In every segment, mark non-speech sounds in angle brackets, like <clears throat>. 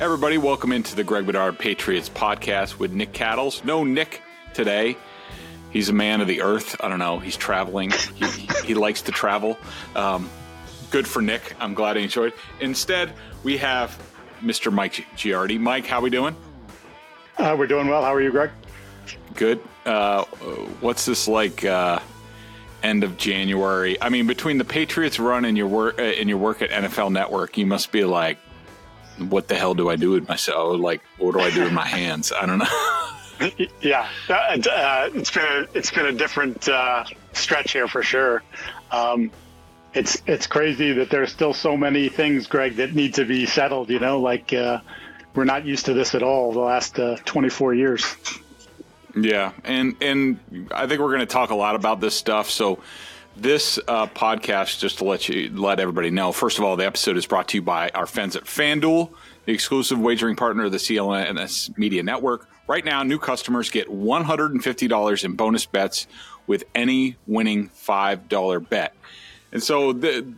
Everybody, welcome into the Greg Bedard Patriots podcast with Nick Cattles. No Nick today. He's a man of the earth. I don't know. He's traveling. He, <laughs> he likes to travel. Um, good for Nick. I'm glad he enjoyed. Instead, we have Mr. Mike Giardi. Mike, how we doing? Uh, we're doing well. How are you, Greg? Good. Uh, what's this like? Uh, end of January. I mean, between the Patriots run and your work uh, and your work at NFL Network, you must be like, what the hell do I do with myself? Like, what do I do with my hands? I don't know. <laughs> yeah, uh, it's been a, it's been a different uh, stretch here for sure. Um, it's it's crazy that there's still so many things, Greg, that need to be settled. You know, like uh, we're not used to this at all the last uh, 24 years. Yeah, and and I think we're going to talk a lot about this stuff. So this uh, podcast, just to let you let everybody know, first of all, the episode is brought to you by our friends at FanDuel, the exclusive wagering partner of the CLNS Media Network. Right now, new customers get $150 in bonus bets with any winning $5 bet. And so the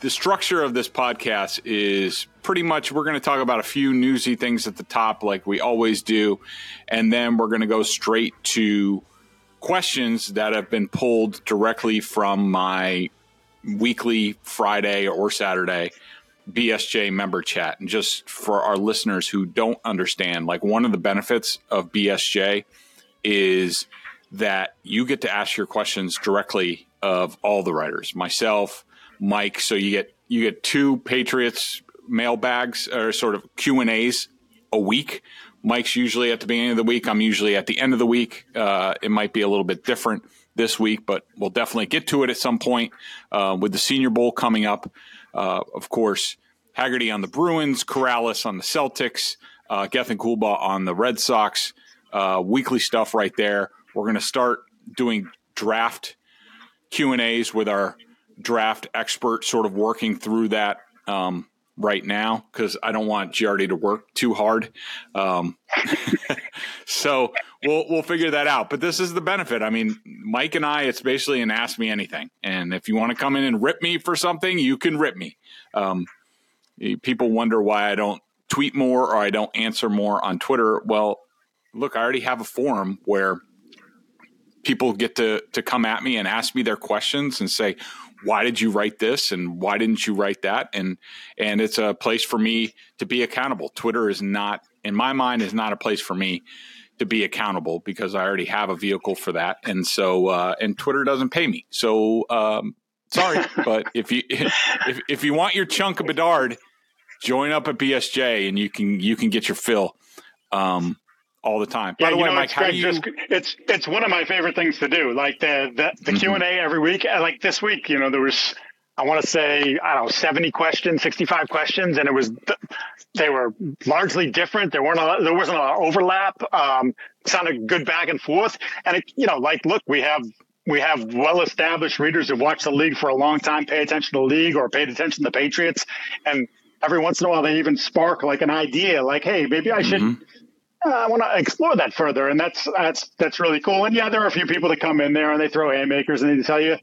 the structure of this podcast is pretty much we're going to talk about a few newsy things at the top like we always do and then we're going to go straight to questions that have been pulled directly from my weekly Friday or Saturday BSJ member chat. And just for our listeners who don't understand, like one of the benefits of BSJ is that you get to ask your questions directly of all the writers, myself, Mike. So you get you get two Patriots mailbags or sort of Q and A's a week Mike's usually at the beginning of the week. I'm usually at the end of the week. Uh, it might be a little bit different this week, but we'll definitely get to it at some point uh, with the Senior Bowl coming up. Uh, of course, Haggerty on the Bruins, Karalis on the Celtics, uh, Gethin Coolbaugh on the Red Sox. Uh, weekly stuff right there. We're going to start doing draft Q and A's with our draft expert, sort of working through that. Um, right now because I don't want Giardi to work too hard. Um, <laughs> so we'll we'll figure that out. But this is the benefit. I mean, Mike and I, it's basically an ask me anything. And if you want to come in and rip me for something, you can rip me. Um, people wonder why I don't tweet more or I don't answer more on Twitter. Well, look, I already have a forum where people get to to come at me and ask me their questions and say why did you write this and why didn't you write that? And and it's a place for me to be accountable. Twitter is not in my mind is not a place for me to be accountable because i already have a vehicle for that. And so uh, and twitter doesn't pay me. So um, sorry <laughs> but if you <laughs> if, if you want your chunk of bedard join up at bsj and you can you can get your fill. Um, all the time. Yeah, By the way, know, Mike, how do you? Just, it's it's one of my favorite things to do. Like the the, the mm-hmm. Q and A every week. Like this week, you know, there was I want to say I don't know seventy questions, sixty five questions, and it was they were largely different. There weren't a, there wasn't a lot of overlap. Um, sounded good back and forth, and it, you know, like look, we have we have well established readers who've watched the league for a long time, pay attention to the league or paid attention to the Patriots, and every once in a while they even spark like an idea, like, hey, maybe I should. I want to explore that further, and that's that's that's really cool. And yeah, there are a few people that come in there and they throw haymakers and they tell you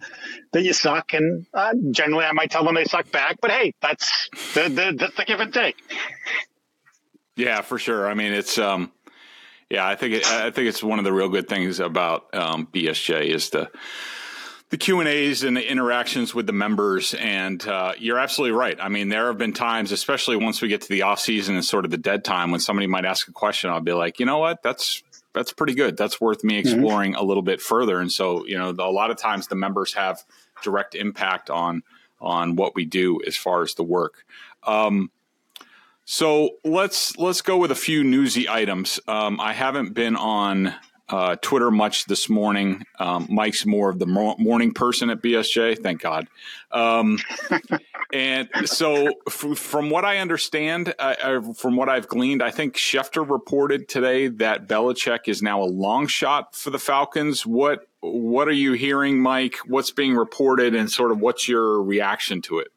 that you suck, and uh, generally I might tell them they suck back. But hey, that's the, the that's the give and take. Yeah, for sure. I mean, it's um, yeah, I think it, I think it's one of the real good things about um, BSJ is the the Q and A's and the interactions with the members. And uh, you're absolutely right. I mean, there have been times, especially once we get to the off season and sort of the dead time, when somebody might ask a question, I'll be like, you know what, that's that's pretty good. That's worth me mm-hmm. exploring mm-hmm. a little bit further. And so, you know, a lot of times the members have direct impact on on what we do as far as the work. Um, so let's let's go with a few newsy items. Um, I haven't been on uh, Twitter much this morning. Um, Mike's more of the morning person at BSJ, thank God. Um, <laughs> and so, f- from what I understand, uh, from what I've gleaned, I think Schefter reported today that Belichick is now a long shot for the Falcons. What what are you hearing, Mike? What's being reported, and sort of what's your reaction to it?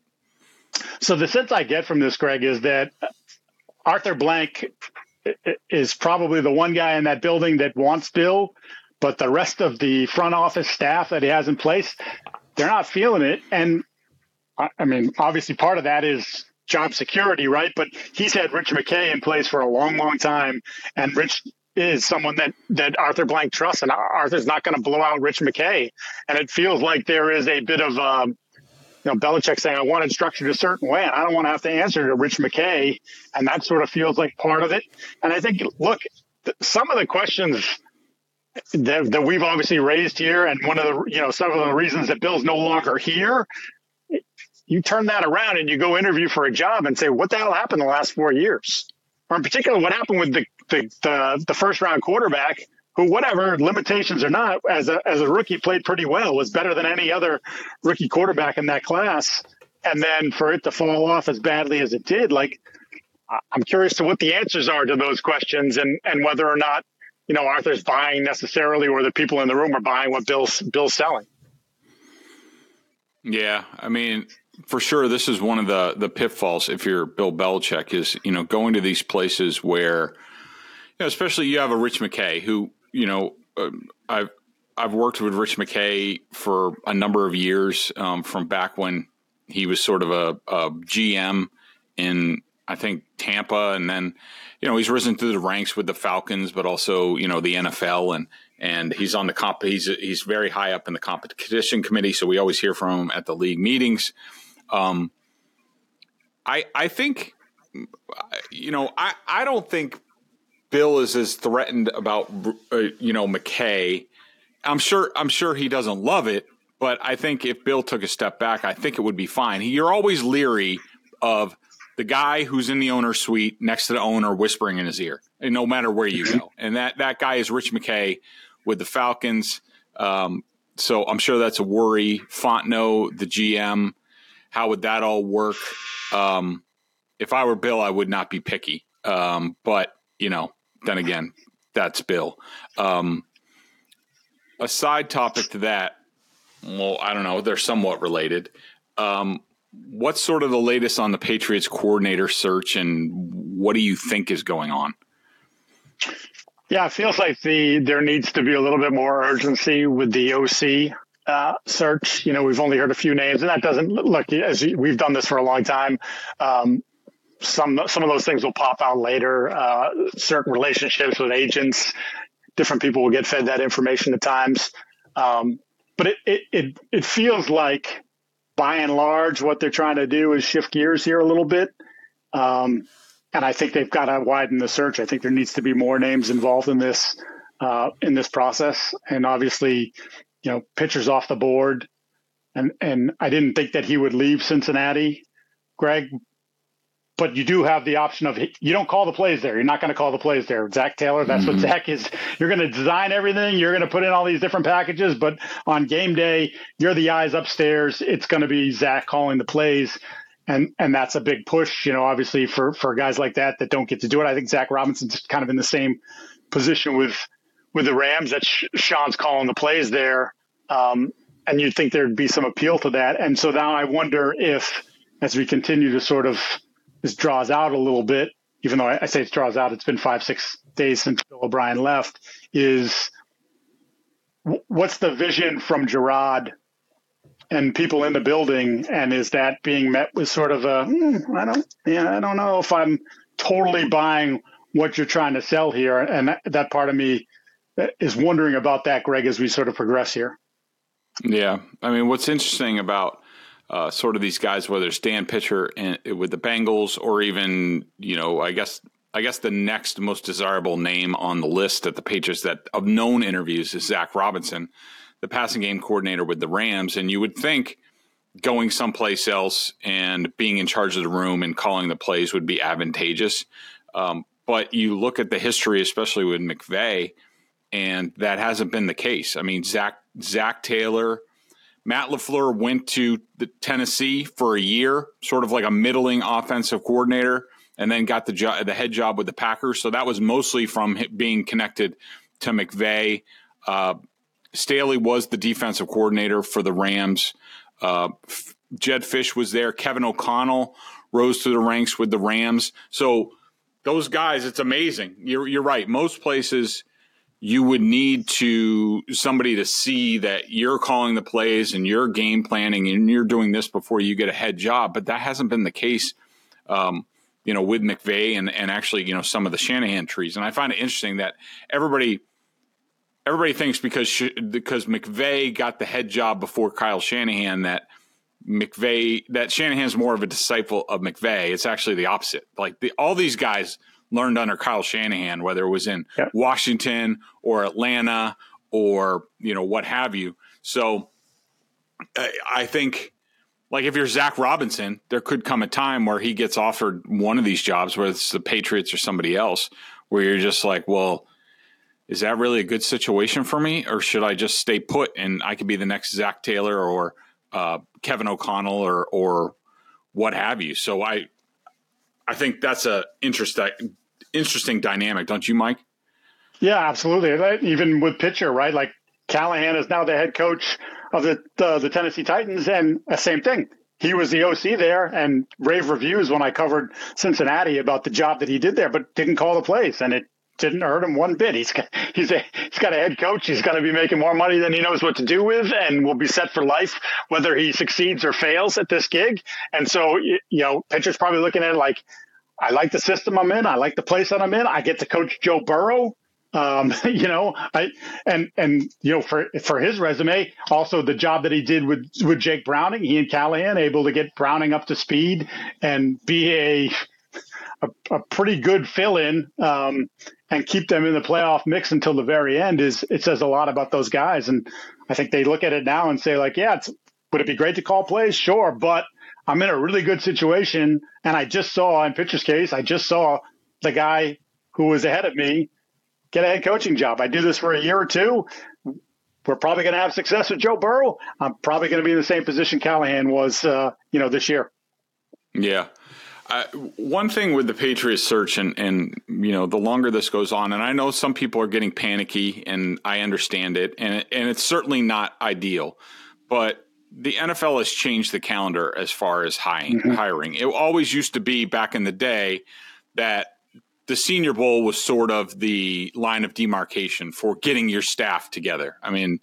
So the sense I get from this, Greg, is that Arthur Blank is probably the one guy in that building that wants Bill, but the rest of the front office staff that he has in place, they're not feeling it. And I mean, obviously, part of that is job security, right? But he's had Rich McKay in place for a long, long time, and Rich is someone that that Arthur Blank trusts, and Arthur's not going to blow out Rich McKay. And it feels like there is a bit of um, you know Belichick saying, "I want it structured a certain way, and I don't want to have to answer to Rich McKay," and that sort of feels like part of it. And I think, look, some of the questions. That, that we've obviously raised here, and one of the you know some of the reasons that Bill's no longer here you turn that around and you go interview for a job and say, what the hell happened the last four years? Or in particular, what happened with the, the, the, the first round quarterback who, whatever limitations or not, as a, as a rookie played pretty well, was better than any other rookie quarterback in that class. And then for it to fall off as badly as it did, like, I'm curious to what the answers are to those questions and, and whether or not, you know, Arthur's buying necessarily or the people in the room are buying what Bill's, Bill's selling. Yeah. I mean, for sure, this is one of the the pitfalls if you're Bill Belichick is you know going to these places where, you know, especially you have a Rich McKay who you know uh, I've I've worked with Rich McKay for a number of years um, from back when he was sort of a, a GM in I think Tampa, and then you know he's risen through the ranks with the Falcons, but also you know the NFL and and he's on the comp. He's he's very high up in the competition committee, so we always hear from him at the league meetings. Um, I I think you know I I don't think Bill is as threatened about uh, you know McKay. I'm sure I'm sure he doesn't love it, but I think if Bill took a step back, I think it would be fine. You're always leery of the guy who's in the owner's suite next to the owner whispering in his ear, and no matter where you go. And that that guy is Rich McKay with the Falcons. Um, so I'm sure that's a worry. Fontenot, the GM, how would that all work? Um, if I were Bill, I would not be picky. Um, but you know, then again, that's Bill. Um, a side topic to that. Well, I don't know. They're somewhat related. Um, what's sort of the latest on the Patriots coordinator search, and what do you think is going on? Yeah, it feels like the there needs to be a little bit more urgency with the OC uh, search. You know, we've only heard a few names, and that doesn't look as we've done this for a long time. Um, some some of those things will pop out later. Uh, certain relationships with agents, different people will get fed that information at times. Um, but it, it it it feels like, by and large, what they're trying to do is shift gears here a little bit. Um, and I think they've got to widen the search. I think there needs to be more names involved in this uh, in this process. And obviously, you know, Pitcher's off the board. And, and I didn't think that he would leave Cincinnati, Greg, but you do have the option of you don't call the plays there. You're not going to call the plays there. Zac Taylor, that's mm-hmm. what Zac is. You're going to design everything. You're going to put in all these different packages, but on game day, you're the eyes upstairs. It's going to be Zac calling the plays. And, and that's a big push, you know, obviously for, for guys like that that don't get to do it. I think Zac Robinson's kind of in the same position with, with the Rams that Sean's calling the plays there. Um, and you'd think there'd be some appeal to that. And so now I wonder if, as we continue to sort of, this draws out a little bit, even though I, I say it draws out, it's been five, six days since Bill O'Brien left, is what's the vision from Jerod and people in the building? And is that being met with sort of a, hmm, I don't, yeah, I don't know if I'm totally buying what you're trying to sell here. And that, that part of me is wondering about that, Greg, as we sort of progress here. Yeah, I mean, what's interesting about uh, sort of these guys, whether it's Dan Pitcher with the Bengals or even you know, I guess I guess the next most desirable name on the list at the Patriots that of known interviews is Zac Robinson, the passing game coordinator with the Rams, and you would think going someplace else and being in charge of the room and calling the plays would be advantageous. Um, but you look at the history, especially with McVay, and that hasn't been the case. I mean, Zach Zac Taylor, Matt LaFleur went to the Tennessee for a year, sort of like a middling offensive coordinator, and then got the the head job with the Packers. So that was mostly from being connected to McVay. Uh, Staley was the defensive coordinator for the Rams. Uh, Jedd Fisch was there. Kevin O'Connell rose to the ranks with the Rams. So those guys, it's amazing. You're, you're right. Most places – you would need to somebody to see that you're calling the plays and you're game planning and you're doing this before you get a head job. But that hasn't been the case Um, you know, with McVay and, and actually, you know, some of the Shanahan trees. And I find it interesting that everybody everybody thinks because because McVay got the head job before Kyle Shanahan that McVay that Shanahan's more of a disciple of McVay. It's actually the opposite. Like the, all these guys learned under Kyle Shanahan, whether it was in. Washington or Atlanta or you know what have you. So I, I think like if you're Zac Robinson, there could come a time where he gets offered one of these jobs, whether it's the Patriots or somebody else, where you're just like, well, is that really a good situation for me, or should I just stay put and I could be the next Zac Taylor or uh, Kevin O'Connell or or what have you? So I I think that's a interesting interesting dynamic, don't you, Mike? Yeah, absolutely. Even with Pitcher, right? Like Callahan is now the head coach of the uh, the Tennessee Titans, and the same thing. He was the OC there, and rave reviews when I covered Cincinnati about the job that he did there, but didn't call the plays, and it didn't hurt him one bit. He's got, he's a, he's got a head coach. He's going to be making more money than he knows what to do with, and will be set for life whether he succeeds or fails at this gig. And so, you know, Pitcher's probably looking at it like, I like the system I'm in. I like the place that I'm in. I get to coach Joe Burrow. Um, <laughs> you know, I and and you know for for his resume, also the job that he did with with Jake Browning, he and Callahan able to get Browning up to speed and be a a, a pretty good fill in um, and keep them in the playoff mix until the very end is it says a lot about those guys. And I think they look at it now and say like, yeah, would it be great to call plays? Sure, but I'm in a really good situation, and I just saw in Pitcher's case, I just saw the guy who was ahead of me get a head coaching job. I do this for a year or two. We're probably going to have success with Joe Burrow. I'm probably going to be in the same position Callahan was, uh, you know, this year. Yeah. Uh, one thing with the Patriots search, and, and you know, the longer this goes on, and I know some people are getting panicky, and I understand it, and and it's certainly not ideal, but the NFL has changed the calendar as far as hiring. Mm-hmm. Hiring. It always used to be back in the day that the Senior Bowl was sort of the line of demarcation for getting your staff together. I mean,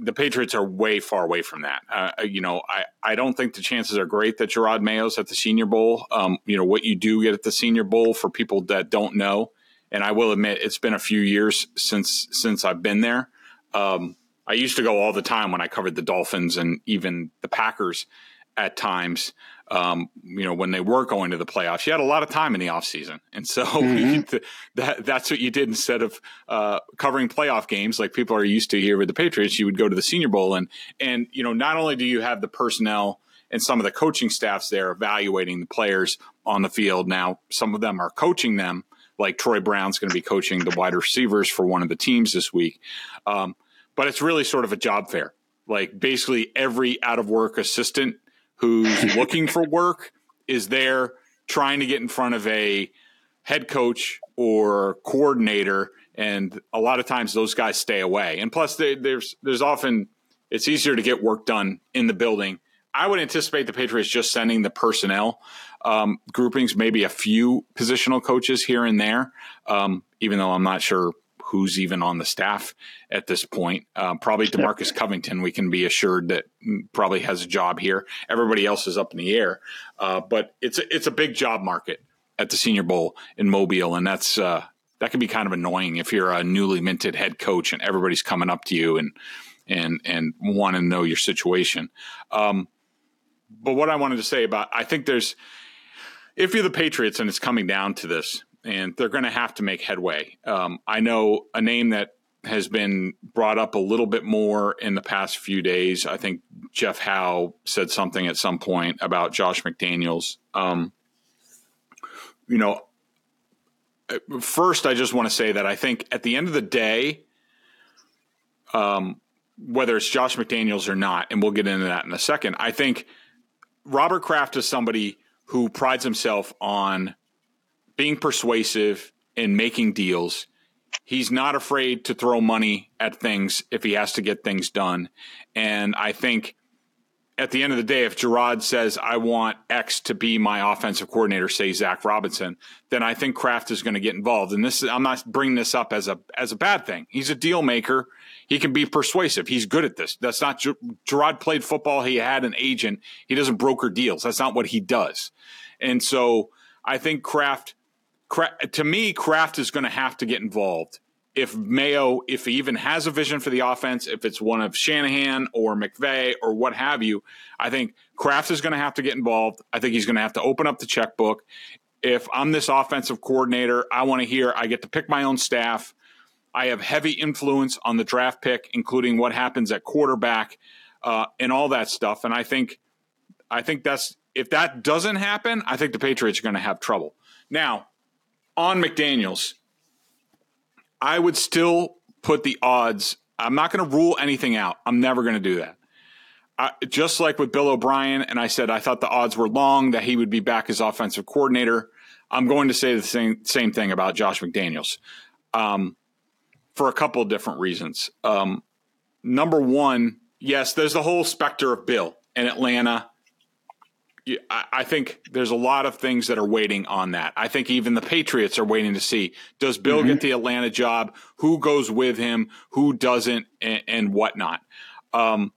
the Patriots are way far away from that. Uh, uh, you know, I, I don't think the chances are great that Jerod Mayo's at the Senior Bowl. Um, you know, what you do get at the Senior Bowl for people that don't know, and I will admit it's been a few years since since I've been there. Um, I used to go all the time when I covered the Dolphins and even the Packers at times um, you know, when they were going to the playoffs, you had a lot of time in the offseason. And so <laughs> mm-hmm. that, that's what you did instead of uh, covering playoff games like people are used to here with the Patriots. You would go to the Senior Bowl. And, and, you know, not only do you have the personnel and some of the coaching staffs there evaluating the players on the field, now some of them are coaching them, like Troy Brown's going to be coaching the wide receivers for one of the teams this week. Um, but it's really sort of a job fair. Like basically every out of work assistant – who's looking for work is there trying to get in front of a head coach or coordinator. And a lot of times those guys stay away. And plus they, there's there's often it's easier to get work done in the building. I would anticipate the patriots just sending the personnel um, groupings maybe a few positional coaches here and there um, even though i'm not sure who's even on the staff at this point. Uh, probably Demarcus Covington, we can be assured that probably has a job here. Everybody else is up in the air, uh, but it's a, it's a big job market at the Senior Bowl in Mobile, and that's uh, that can be kind of annoying if you're a newly minted head coach and everybody's coming up to you and and and want to know your situation. Um, but what I wanted to say about I think there's if you're the Patriots and it's coming down to this, and they're going to have to make headway. Um, I know a name that has been brought up a little bit more in the past few days. I think Jeff Howe said something at some point about Josh McDaniels. Um, you know, first, I just want to say that I think at the end of the day, um, whether it's Josh McDaniels or not, and we'll get into that in a second, I think Robert Kraft is somebody who prides himself on being persuasive and making deals. He's not afraid to throw money at things if he has to get things done. And I think at the end of the day, if Jerod says, I want X to be my offensive coordinator, say Zac Robinson, then I think Kraft is going to get involved. And this is, I'm not bringing this up as a, as a bad thing. He's a deal maker. He can be persuasive. He's good at this. That's not, Jerod played football. He had an agent. He doesn't broker deals. That's not what he does. And so I think Kraft, to me, Kraft is going to have to get involved if Mayo, if he even has a vision for the offense, if it's one of Shanahan or McVay or what have you, I think Kraft is going to have to get involved. I think he's going to have to open up the checkbook. If I'm this offensive coordinator, I want to hear I get to pick my own staff. I have heavy influence on the draft pick, including what happens at quarterback uh, and all that stuff. And I think, I think that's if that doesn't happen, I think the Patriots are going to have trouble. Now, on McDaniels I would still put the odds. I'm not going to rule anything out. I'm never going to do that. I, just like with Bill O'Brien, and I said I thought the odds were long that he would be back as offensive coordinator. I'm going to say the same same thing about Josh McDaniels, um, for a couple of different reasons. Um, number one, yes, there's the whole specter of Bill in Atlanta I think there's a lot of things that are waiting on that. I think even the Patriots are waiting to see does Bill mm-hmm. get the Atlanta job? Who goes with him? Who doesn't? And, and whatnot. Um,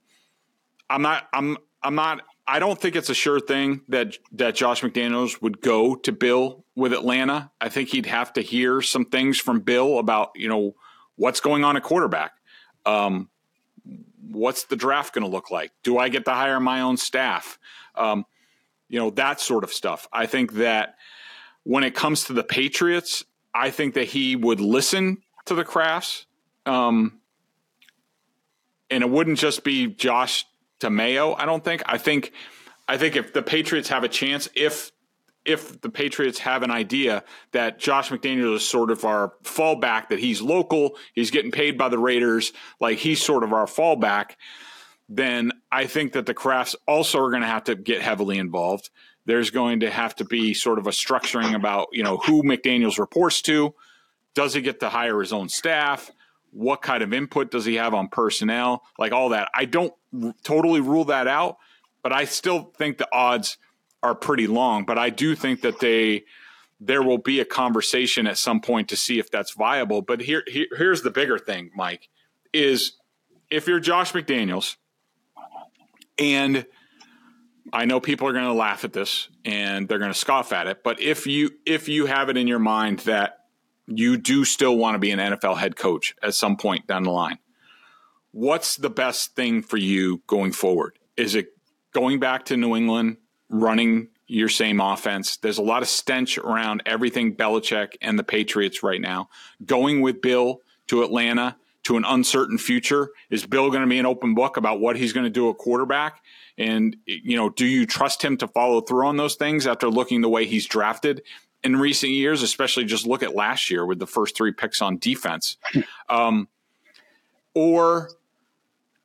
I'm not. I'm. I'm not. I don't think it's a sure thing that that Josh McDaniels would go to Bill with Atlanta. I think he'd have to hear some things from Bill about you know what's going on at quarterback. Um, what's the draft going to look like? Do I get to hire my own staff? Um, you know, that sort of stuff. I think that when it comes to the Patriots, I think that he would listen to the Krafts. Um, and it wouldn't just be Josh to Mayo, I don't think. I think I think if the Patriots have a chance, if if the Patriots have an idea that Josh McDaniel is sort of our fallback, that he's local, he's getting paid by the Raiders, like he's sort of our fallback, then I think that the Krafts also are going to have to get heavily involved. There's going to have to be sort of a structuring about, you know, who McDaniels reports to. Does he get to hire his own staff? What kind of input does he have on personnel? Like all that. I don't r- totally rule that out, but I still think the odds are pretty long. But I do think that they there will be a conversation at some point to see if that's viable. But here, here here's the bigger thing, Mike, is if you're Josh McDaniels and I know people are going to laugh at this and they're going to scoff at it, but if you if you have it in your mind that you do still want to be an NFL head coach at some point down the line, what's the best thing for you going forward? Is it going back to New England, running your same offense? There's a lot of stench around everything Belichick and the Patriots right now. Going with Bill to Atlanta to an uncertain future? Is Bill going to be an open book about what he's going to do at quarterback? And, you know, do you trust him to follow through on those things after looking the way he's drafted in recent years, especially just look at last year with the first three picks on defense? <laughs> Um, or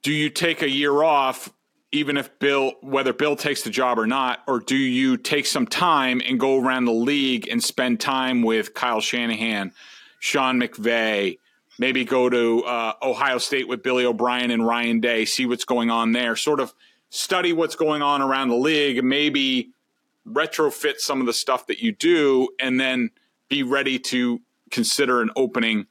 do you take a year off, even if Bill, whether Bill takes the job or not, or do you take some time and go around the league and spend time with Kyle Shanahan, Sean McVay, maybe go to uh, Ohio State with Billy O'Brien and Ryan Day, see what's going on there, sort of study what's going on around the league, maybe retrofit some of the stuff that you do, and then be ready to consider an opening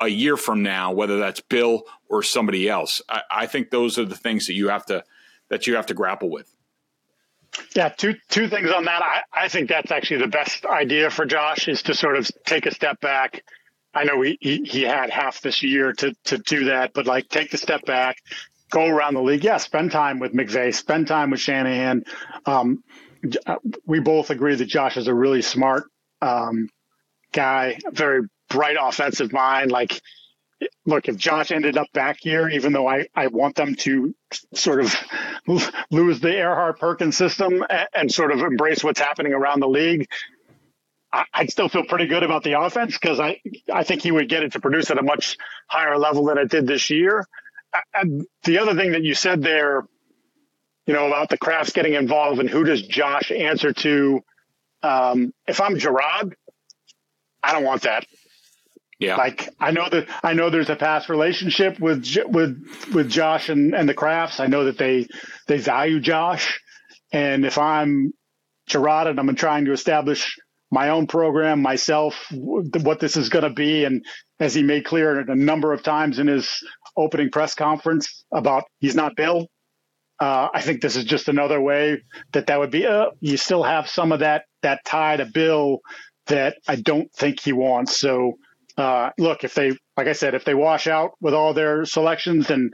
a year from now, whether that's Bill or somebody else. I, I think those are the things that you have to that you have to grapple with. Yeah, two two things on that. I, I think that's actually the best idea for Josh is to sort of take a step back, I know he, he, he had half this year to, to do that, but like take the step back, go around the league. Yeah, spend time with McVay, spend time with Shanahan. Um, uh, we both agree that Josh is a really smart um, guy, very bright offensive mind. Like, look, if Josh ended up back here, even though I, I want them to sort of <laughs> lose the Erhardt Perkins system and, and sort of embrace what's happening around the league, I'd still feel pretty good about the offense because I I think he would get it to produce at a much higher level than it did this year. And the other thing that you said there, you know, about the Krafts getting involved and who does Josh answer to? Um, if I'm Jerod, I don't want that. Yeah. Like I know that I know there's a past relationship with with with Josh and, and the Krafts. I know that they they value Josh, and if I'm Jerod and I'm trying to establish my own program myself, what this is going to be, and as he made clear a number of times in his opening press conference about he's not Bill. Uh, I think this is just another way that that would be. Uh, you still have some of that that tie to Bill that I don't think he wants. So uh, look, if they, like I said, if they wash out with all their selections and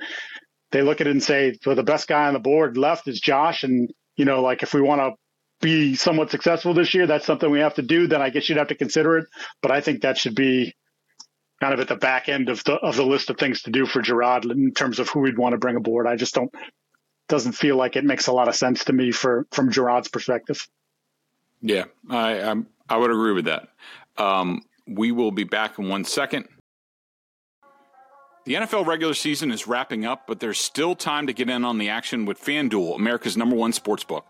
they look at it and say, well, the best guy on the board left is Josh. And, you know, like if we want to be somewhat successful this year, that's something we have to do, then I guess you'd have to consider it. But I think that should be kind of at the back end of the, of the list of things to do for Jerod in terms of who we'd want to bring aboard. I just don't, doesn't feel like it makes a lot of sense to me for, from Jerod's perspective. Yeah, I, I, I would agree with that. Um, we will be back in one second. The NFL regular season is wrapping up, but there's still time to get in on the action with FanDuel, America's number one sports book.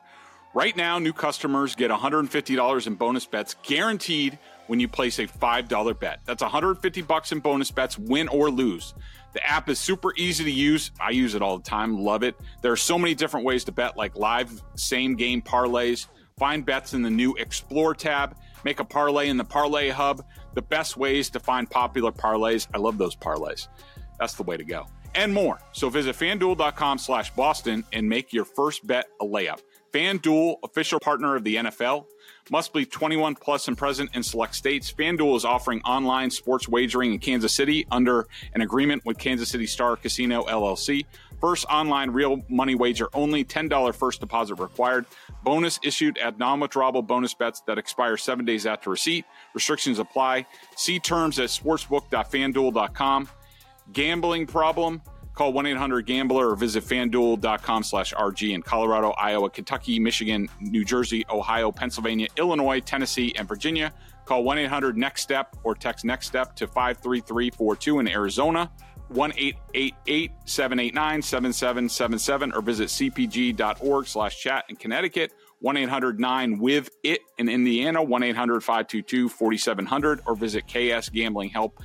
Right now, new customers get $150 in bonus bets guaranteed when you place a $5 bet. That's 150 bucks in bonus bets, win or lose. The app is super easy to use. I use it all the time, love it. There are so many different ways to bet, like live same game parlays. Find bets in the new Explore tab Make a parlay in the Parlay Hub. The best ways to find popular parlays. I love those parlays. That's the way to go. And more. So visit fanduel.com slash Boston and make your first bet a layup. FanDuel, official partner of the NFL, must be 21 plus and present in select states. FanDuel is offering online sports wagering in Kansas City under an agreement with Kansas City Star Casino LLC. First online real money wager only, $10 first deposit required. Bonus issued at non withdrawable bonus bets that expire seven days after receipt. Restrictions apply. See terms at sportsbook.fanduel.com. Gambling problem? Call 1 800 Gambler or visit fanduel.com slash RG in Colorado, Iowa, Kentucky, Michigan, New Jersey, Ohio, Pennsylvania, Illinois, Tennessee, and Virginia. Call 1 800 Next Step or text Next Step to 53342 in Arizona. 1-888-789-7777 or visit cpg.org slash chat in Connecticut, 1 800 9 with it in Indiana, 1 800 522 4700 or visit ksgamblinghelp.com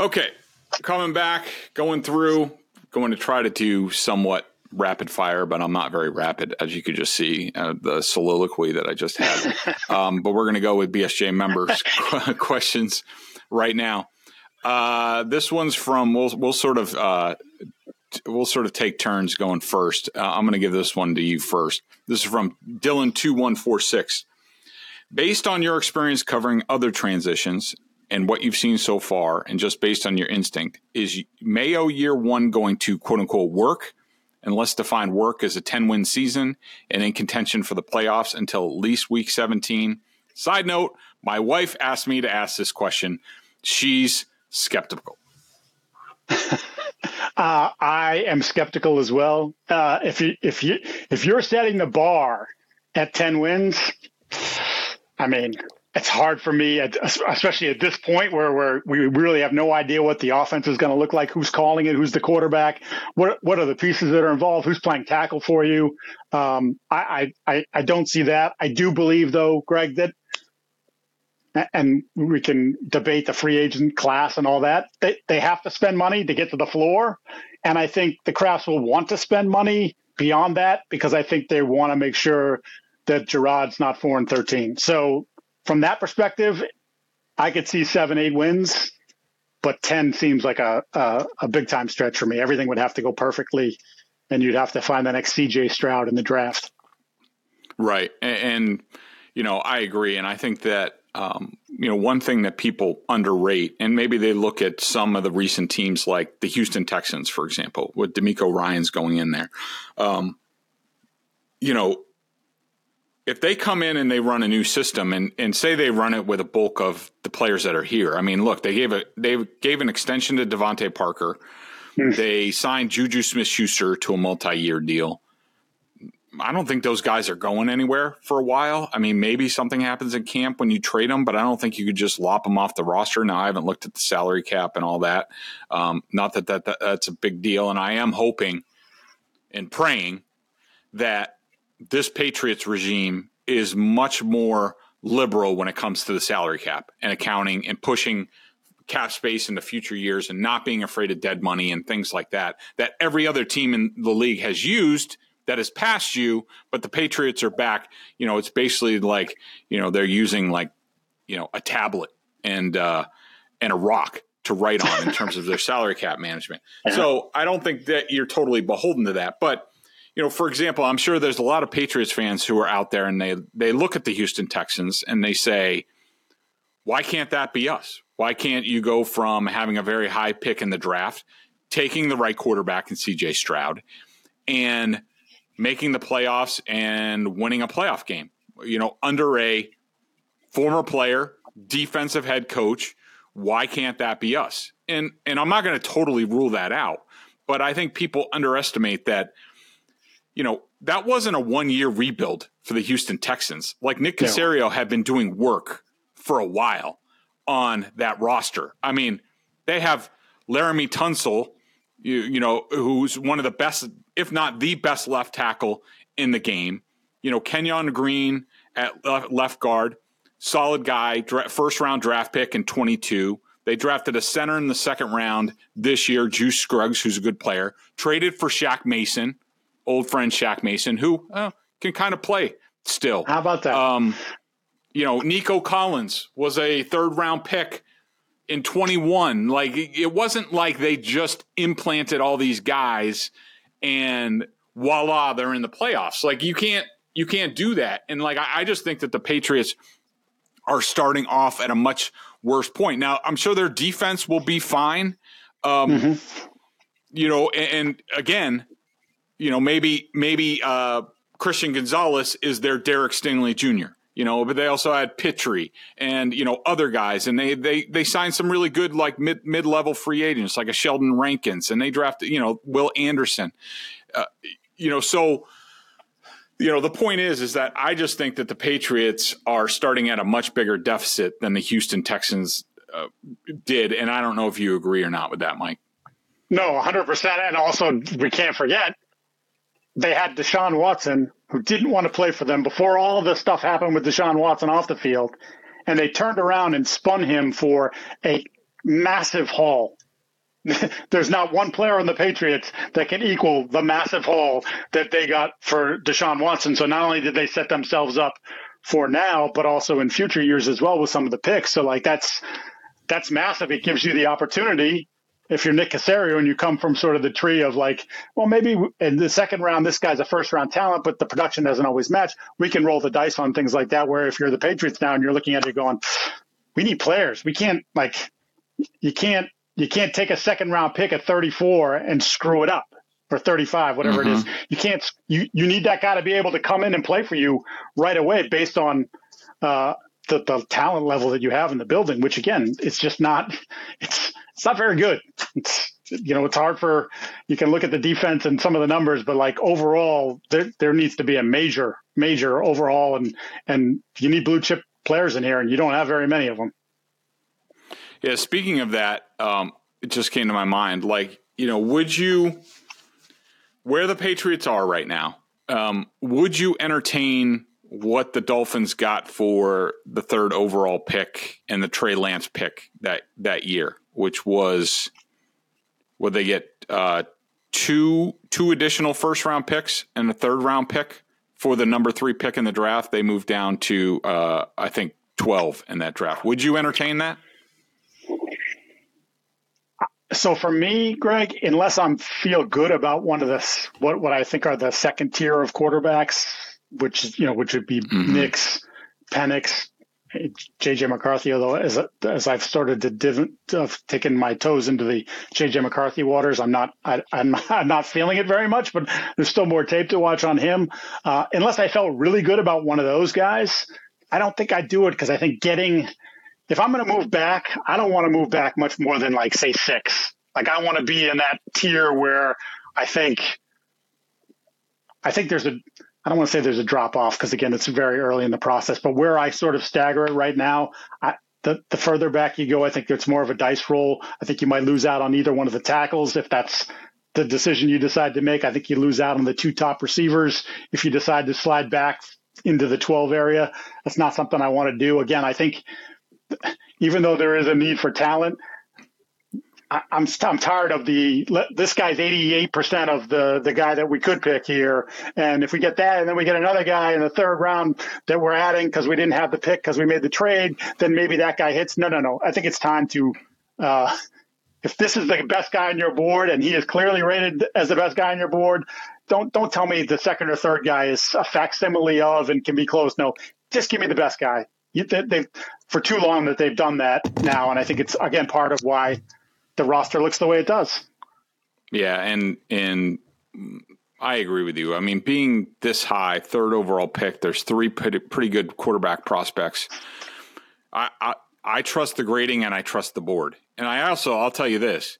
Okay, coming back, going through, going to try to do somewhat rapid fire, but I'm not very rapid, as you could just see uh, the soliloquy that I just had. <laughs> um, but we're going to go with BSJ members <laughs> questions right now. Uh, this one's from we'll we'll sort of uh, we'll sort of take turns going first. Uh, I'm going to give this one to you first. This is from Dylan two one four six. Based on your experience covering other transitions and what you've seen so far, and just based on your instinct, is Mayo year one going to quote unquote work? And let's define work as a 10 win season and in contention for the playoffs until at least week 17. Side note, my wife asked me to ask this question she's skeptical. <laughs> Uh, I am skeptical as well. Uh, if you if you if you're setting the bar at ten wins, I mean, it's hard for me, especially at this point where we really have no idea what the offense is going to look like, who's calling it, who's the quarterback, what what are the pieces that are involved, who's playing tackle for you. Um, I, I I don't see that. I do believe though, Greg, that and we can debate the free agent class and all that. They, they have to spend money to get to the floor. And I think the Krafts will want to spend money beyond that because I think they want to make sure that Jerod's not 4 and 13. So from that perspective, I could see seven, eight wins, but 10 seems like a, a, a big time stretch for me. Everything would have to go perfectly, and you'd have to find the next CJ Stroud in the draft. Right. And, you know, I agree. And I think that um, you know, one thing that people underrate, and maybe they look at some of the recent teams like the Houston Texans, for example, with DeMeco Ryans going in there. Um, you know, if they come in and they run a new system and, and say they run it with a bulk of the players that are here. I mean, look, they gave a they gave an extension to DeVante Parker. Mm. They signed Juju Smith Schuster to a multi year deal. I don't think those guys are going anywhere for a while. I mean, maybe something happens in camp when you trade them, but I don't think you could just lop them off the roster. Now, I haven't looked at the salary cap and all that. Um, not that, that, that that's a big deal, and I am hoping and praying that this Patriots regime is much more liberal when it comes to the salary cap and accounting and pushing cap space in the future years and not being afraid of dead money and things like that that every other team in the league has used that has passed you but the patriots are back. You know it's basically like you know they're using like you know a tablet and uh and a rock to write on in terms of their salary cap management. <laughs> So i don't think that you're totally beholden to that but you know, for example, I'm sure there's a lot of Patriots fans who are out there and they they look at the Houston Texans and they say, why can't that be us? Why can't you go from having a very high pick in the draft, taking the right quarterback in CJ Stroud, and making the playoffs and winning a playoff game? You know, under a former player, defensive head coach, why can't that be us? And and I'm not going to totally rule that out, but I think people underestimate that – you know, that wasn't a one year rebuild for the Houston Texans. Like Nick Caserio no. had been doing work for a while on that roster. I mean, they have Laremy Tunsil, you, you know, who's one of the best, if not the best left tackle in the game. You know, Kenyon Green at left guard, solid guy, first round draft pick in 22. They drafted a center in the second round this year, Juice Scruggs, who's a good player. Traded for Shaq Mason, old friend Shaq Mason, who uh, can kind of play still. How about that? Um, you know, Nico Collins was a third round pick in 21. Like, it wasn't like they just implanted all these guys and voila, they're in the playoffs. Like, you can't. You can't do that. And like I, I just think that the Patriots are starting off at a much worse point. Now, I'm sure their defense will be fine. Um, mm-hmm. You know, and, and, again, you know, maybe maybe uh, Christian Gonzalez is their Derek Stingley Jr. You know, but they also had Pitre and you know other guys, and they they they signed some really good like mid mid level free agents like a Sheldon Rankins, and they drafted you know Will Anderson. Uh, you know, so you know the point is is that I just think that the Patriots are starting at a much bigger deficit than the Houston Texans uh, did, and I don't know if you agree or not with that, Mike. No, 100%. And also, we can't forget they had Deshaun Watson, who didn't want to play for them before all this stuff happened with Deshaun Watson off the field. And they turned around and spun him for a massive haul. <laughs> There's not one player on the Patriots that can equal the massive haul that they got for Deshaun Watson. So not only did they set themselves up for now, but also in future years as well with some of the picks. So like that's that's massive. It gives you the opportunity if you're Nick Caserio and you come from sort of the tree of like, well, maybe in the second round, this guy's a first round talent, but the production doesn't always match. We can roll the dice on things like that. Where if you're the Patriots now and you're looking at it going, we need players. We can't like, you can't, you can't take a second round pick at 34 and screw it up or 35, whatever mm-hmm. it is. Mm-hmm. You can't, you, you need that guy to be able to come in and play for you right away based on, uh, the, the talent level that you have in the building, which again, it's just not, <laughs> it's, it's not very good. <laughs> You know, it's hard for you can look at the defense and some of the numbers, but like overall, there there needs to be a major, major overall, and and you need blue chip players in here, and you don't have very many of them. Yeah, speaking of that, um, it just came to my mind. Like, you know, would you, where the Patriots are right now, um, would you entertain what the Dolphins got for the third overall pick and the Trey Lance pick that that year? Which was would they get uh, two two additional first round picks and a third round pick for the number three pick in the draft. They moved down to uh, I think twelve in that draft. Would you entertain that? So for me, Greg, unless I'm feel good about one of the what what I think are the second tier of quarterbacks, which you know which would be mm-hmm. Penix, JJ McCarthy, although as as I've started to div- taken my toes into the JJ McCarthy waters, I'm not I, am not, I'm not feeling it very much. But there's still more tape to watch on him. Uh, unless I felt really good about one of those guys, I don't think I'd do it because I think getting if I'm going to move back, I don't want to move back much more than like say six. Like I want to be in that tier where I think I think there's a I don't want to say there's a drop off because again, it's very early in the process. But where I sort of stagger it right now, I, the the further back you go, I think it's more of a dice roll. I think you might lose out on either one of the tackles if that's the decision you decide to make. I think you lose out on the two top receivers if you decide to slide back into the 12 area. That's not something I want to do. Again, I think even though there is a need for talent, I, am I'm tired of the this guy's 88% of the the guy that we could pick here, and if we get that, and then we get another guy in the third round that we're adding because we didn't have the pick because we made the trade, then maybe that guy hits. No, no, no. I think it's time to. Uh, if this is the best guy on your board and he is clearly rated as the best guy on your board, don't don't tell me the second or third guy is a facsimile of and can be close. No, just give me the best guy. They, for too long that they've done that now, and I think it's again part of why the roster looks the way it does. Yeah, and and I agree with you. I mean, being this high, third overall pick, there's three pretty, pretty good quarterback prospects. I, I I trust the grading and I trust the board, and I also I'll tell you this,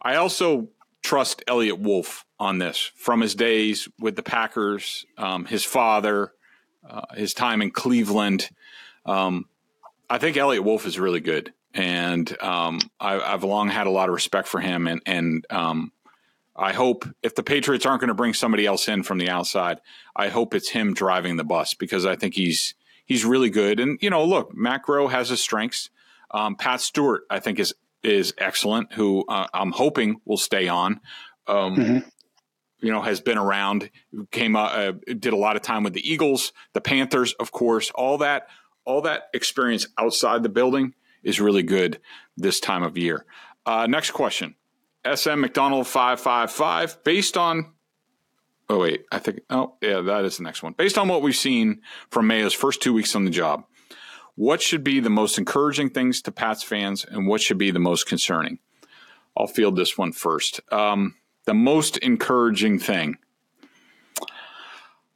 I also trust Eliot Wolf on this from his days with the Packers, um, his father, uh, his time in Cleveland. Um, I think Eliot Wolf is really good and um, I, have long had a lot of respect for him. And, and um, I hope if the Patriots aren't going to bring somebody else in from the outside, I hope it's him driving the bus because I think he's he's really good. And you know, look, Matt Groh has his strengths. Um, Pat Stewart, I think, is is excellent. Who uh, I'm hoping will stay on. Um, mm-hmm. You know, has been around, came uh, did a lot of time with the Eagles, the Panthers, of course. All that, all that experience outside the building is really good this time of year. Uh, next question. SM McDonald 555, based on, oh, wait, I think, oh, yeah, that is the next one. Based on what we've seen from Mayo's first two weeks on the job, what should be the most encouraging things to Pats fans and what should be the most concerning? I'll field this one first. Um, the most encouraging thing,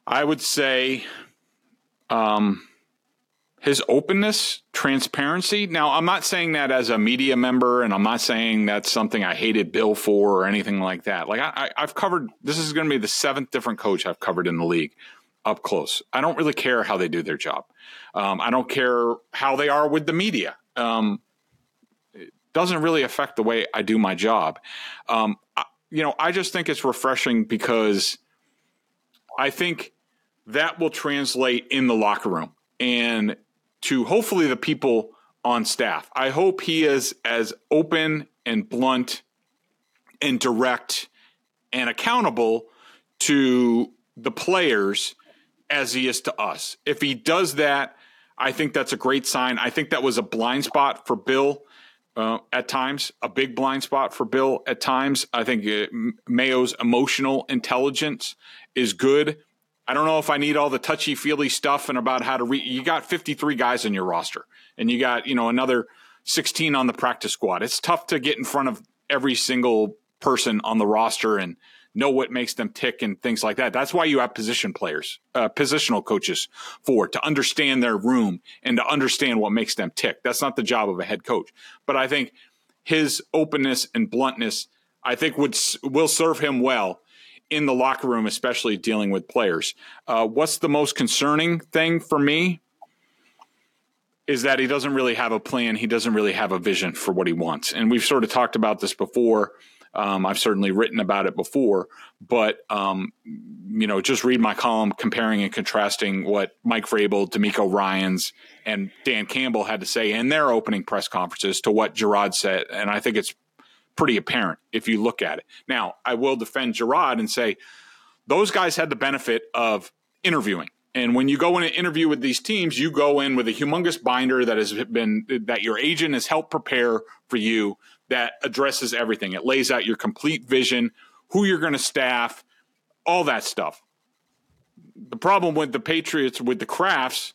I would say, um, his openness, transparency. Now, I'm not saying that as a media member, and I'm not saying that's something I hated Bill for or anything like that. Like I, have covered. This is going to be the seventh different coach I've covered in the league up close. I don't really care how they do their job. Um, I don't care how they are with the media. Um, it doesn't really affect the way I do my job. Um, I, you know, I just think it's refreshing because I think that will translate in the locker room. And to hopefully the people on staff. I hope he is as open and blunt and direct and accountable to the players as he is to us. If he does that, I think that's a great sign. I think that was a blind spot for Bill uh, at times, a big blind spot for Bill at times. I think uh, Mayo's emotional intelligence is good. I don't know if I need all the touchy feely stuff and about how to read. You got 53 guys in your roster, and you got you know another 16 on the practice squad. It's tough to get in front of every single person on the roster and know what makes them tick and things like that. That's why you have position players, uh, positional coaches for to understand their room and to understand what makes them tick. That's not the job of a head coach. But I think his openness and bluntness, I think would will serve him well in the locker room, especially dealing with players. Uh, what's the most concerning thing for me? Is that he doesn't really have a plan. He doesn't really have a vision for what he wants. And we've sort of talked about this before. Um, I've certainly written about it before, but um, you know, just read my column comparing and contrasting what Mike Vrabel, DeMeco Ryans, and Dan Campbell had to say in their opening press conferences to what Gerard said, and I think it's pretty apparent if you look at it. Now, I will defend Gerard and say those guys had the benefit of interviewing. And when you go in an interview with these teams, you go in with a humongous binder that has been that your agent has helped prepare for you that addresses everything. It lays out your complete vision, who you're going to staff, all that stuff. The problem with the Patriots with the Krafts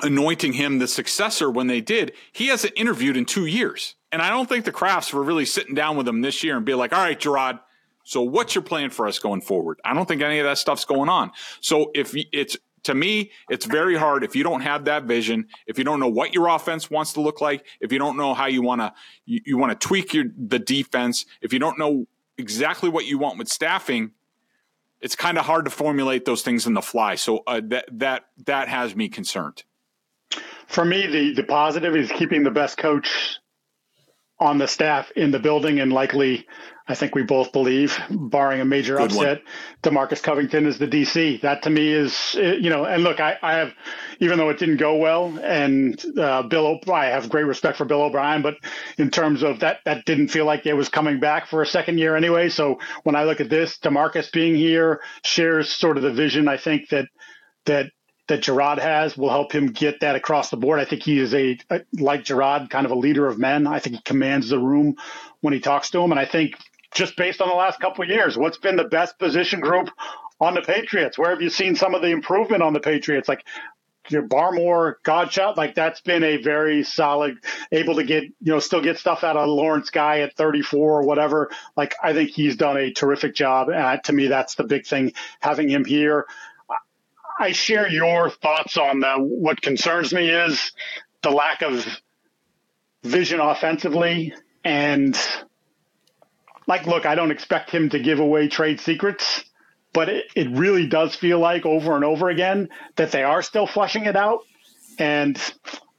anointing him the successor when they did, he hasn't interviewed in two years. And I don't think the Krafts were really sitting down with him this year and be like, all right, Gerard, so what's your plan for us going forward? I don't think any of that stuff's going on. So if it's to me, it's very hard if you don't have that vision, if you don't know what your offense wants to look like, if you don't know how you want to you, you want to tweak your the defense, if you don't know exactly what you want with staffing, it's kind of hard to formulate those things in the fly. So uh, that that that has me concerned. For me, the the positive is keeping the best coach on the staff in the building and likely I think we both believe, barring a major Good upset, one. Demarcus Covington is the DC. That to me is, you know, and look, I, I have, even though it didn't go well, and uh, Bill, O'Brien, I have great respect for Bill O'Brien, but in terms of that, that didn't feel like it was coming back for a second year anyway. So when I look at this, Demarcus being here shares sort of the vision I think that that that Gerard has will help him get that across the board. I think he is a, a, like Gerard, kind of a leader of men. I think he commands the room when he talks to him, and I think just based on the last couple of years, what's been the best position group on the Patriots? Where have you seen some of the improvement on the Patriots? Like your Barmore, Godchaux, like that's been a very solid, able to get, you know, still get stuff out of Lawrence Guy at 34 or whatever. Like I think he's done a terrific job. And to me, that's the big thing, having him here. I share your thoughts on the, what concerns me is the lack of vision offensively and like, look, I don't expect him to give away trade secrets, but it, it really does feel like over and over again that they are still flushing it out. And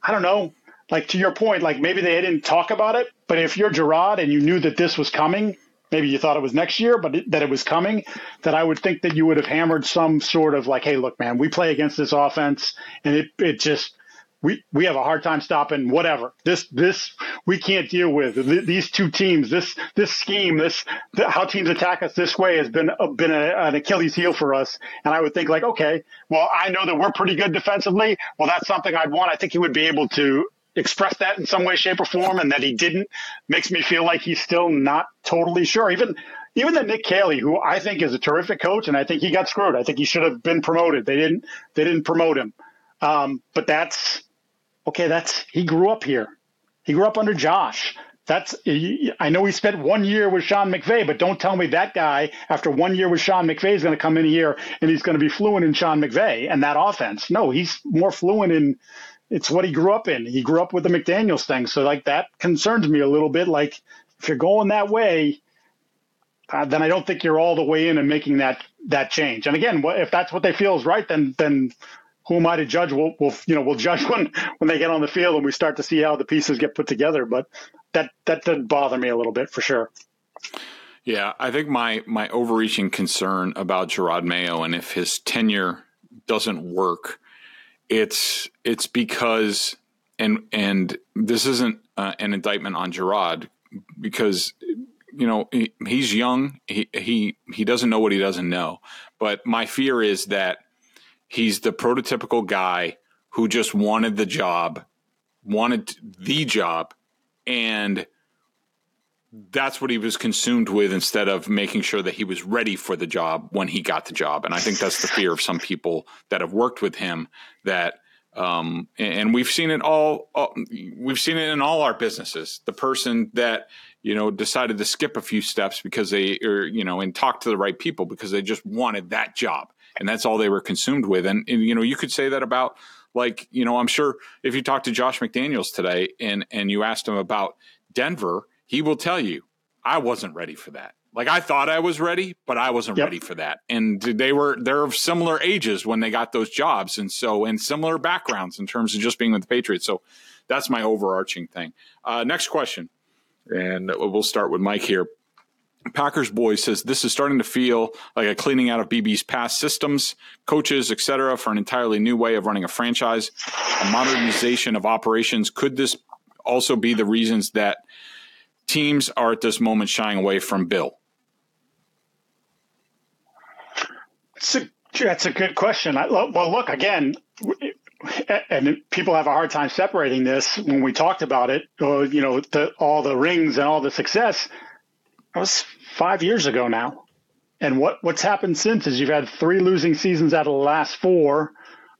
I don't know, like to your point, like maybe they didn't talk about it, but if you're Gerard and you knew that this was coming, maybe you thought it was next year, but it, that it was coming, that I would think that you would have hammered some sort of like, hey, look, man, we play against this offense, and it it just we we have a hard time stopping whatever. This this we can't deal with these two teams. This this scheme this how teams attack us this way has been a, been a, an Achilles heel for us. And I would think like okay well I know that we're pretty good defensively. Well that's something I'd want. I think he would be able to express that in some way shape or form and that he didn't makes me feel like he's still not totally sure even even the Nick Caley, who I think is a terrific coach, and I think he got screwed. I think he should have been promoted. They didn't. They didn't promote him. Um, but that's okay, that's he grew up here. He grew up under Josh. That's I know he spent one year with Sean McVay, but don't tell me that guy after one year with Sean McVay is going to come in here and he's going to be fluent in Sean McVay and that offense. No, he's more fluent in it's what he grew up in. He grew up with the McDaniels thing, so like that concerns me a little bit. Like if you're going that way, uh, then I don't think you're all the way in and making that that change. And again, if that's what they feel is right, then then who am I to judge? We'll, we'll, you know, we'll judge <laughs> when, when they get on the field and we start to see how the pieces get put together. But that, that did bother me a little bit for sure. Yeah. I think my, my overreaching concern about Gerard Mayo and if his tenure doesn't work, it's, it's because, and, and this isn't uh, an indictment on Gerard because, you know, he, he's young. He, he, he doesn't know what he doesn't know. But my fear is that He's the prototypical guy who just wanted the job, wanted the job, and that's what he was consumed with instead of making sure that he was ready for the job when he got the job. And I think that's the fear of some people that have worked with him that um, and we've seen it all, all, we've seen it in all our businesses the person that you know decided to skip a few steps because they or you know and talk to the right people because they just wanted that job and that's all they were consumed with. And, and, you know, you could say that about like, you know, I'm sure if you talk to Josh McDaniels today and and you asked him about Denver, he will tell you, I wasn't ready for that. Like I thought I was ready, but I wasn't yep. ready for that. And they were they're of similar ages when they got those jobs, and so and similar backgrounds in terms of just being with the Patriots. So that's my overarching thing. Uh, next question, and we'll start with Mike here. Packers boy says this is starting to feel like a cleaning out of BB's past systems, coaches, etc., for an entirely new way of running a franchise, a modernization of operations. Could this also be the reasons that teams are at this moment shying away from Bill? That's a, that's a good question. I, well, look again, and people have a hard time separating this. When we talked about it, uh, you know, the, all the rings and all the success that was five years ago now. And what, what's happened since is you've had three losing seasons out of the last four.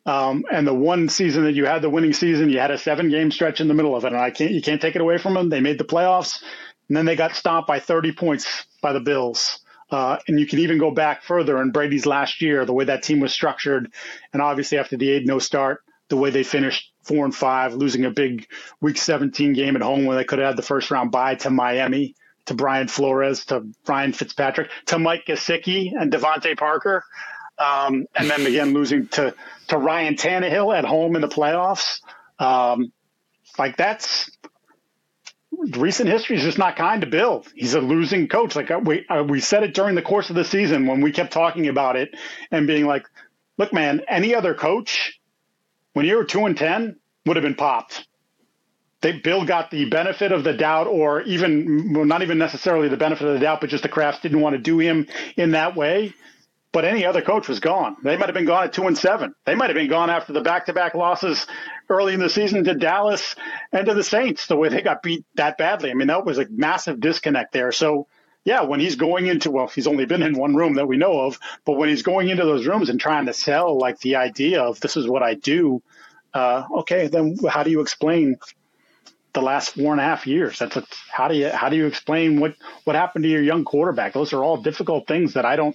Um, and the one season that you had the winning season, you had a seven game stretch in the middle of it, and I can't you can't take it away from them. They made the playoffs, and then they got stomped by 30 points by the Bills. Uh, and you can even go back further in Brady's last year, the way that team was structured, and obviously after the 8 no start, the way they finished four and five, losing a big Week 17 game at home where they could have had the first round bye to Miami, to Brian Flores, to Brian Fitzpatrick, to Mike Gesicki and DeVante Parker, um, and then again losing to to Ryan Tannehill at home in the playoffs. Um, like that's recent history is just not kind to Bill. He's a losing coach. Like uh, we uh, we said it during the course of the season when we kept talking about it and being like, "Look, man, any other coach when you were two and ten would have been popped." They, Bill got the benefit of the doubt, or even well, not even necessarily the benefit of the doubt, but just the Krafts didn't want to do him in that way. But any other coach was gone. They might have been gone at two and seven. They might have been gone after the back-to-back losses early in the season to Dallas and to the Saints, the way they got beat that badly. I mean, that was a massive disconnect there. So, yeah, when he's going into, well, he's only been in one room that we know of, but when he's going into those rooms and trying to sell like the idea of this is what I do, uh, okay, then how do you explain the last four and a half years? That's a, how do you how do you explain what what happened to your young quarterback? Those are all difficult things that I don't.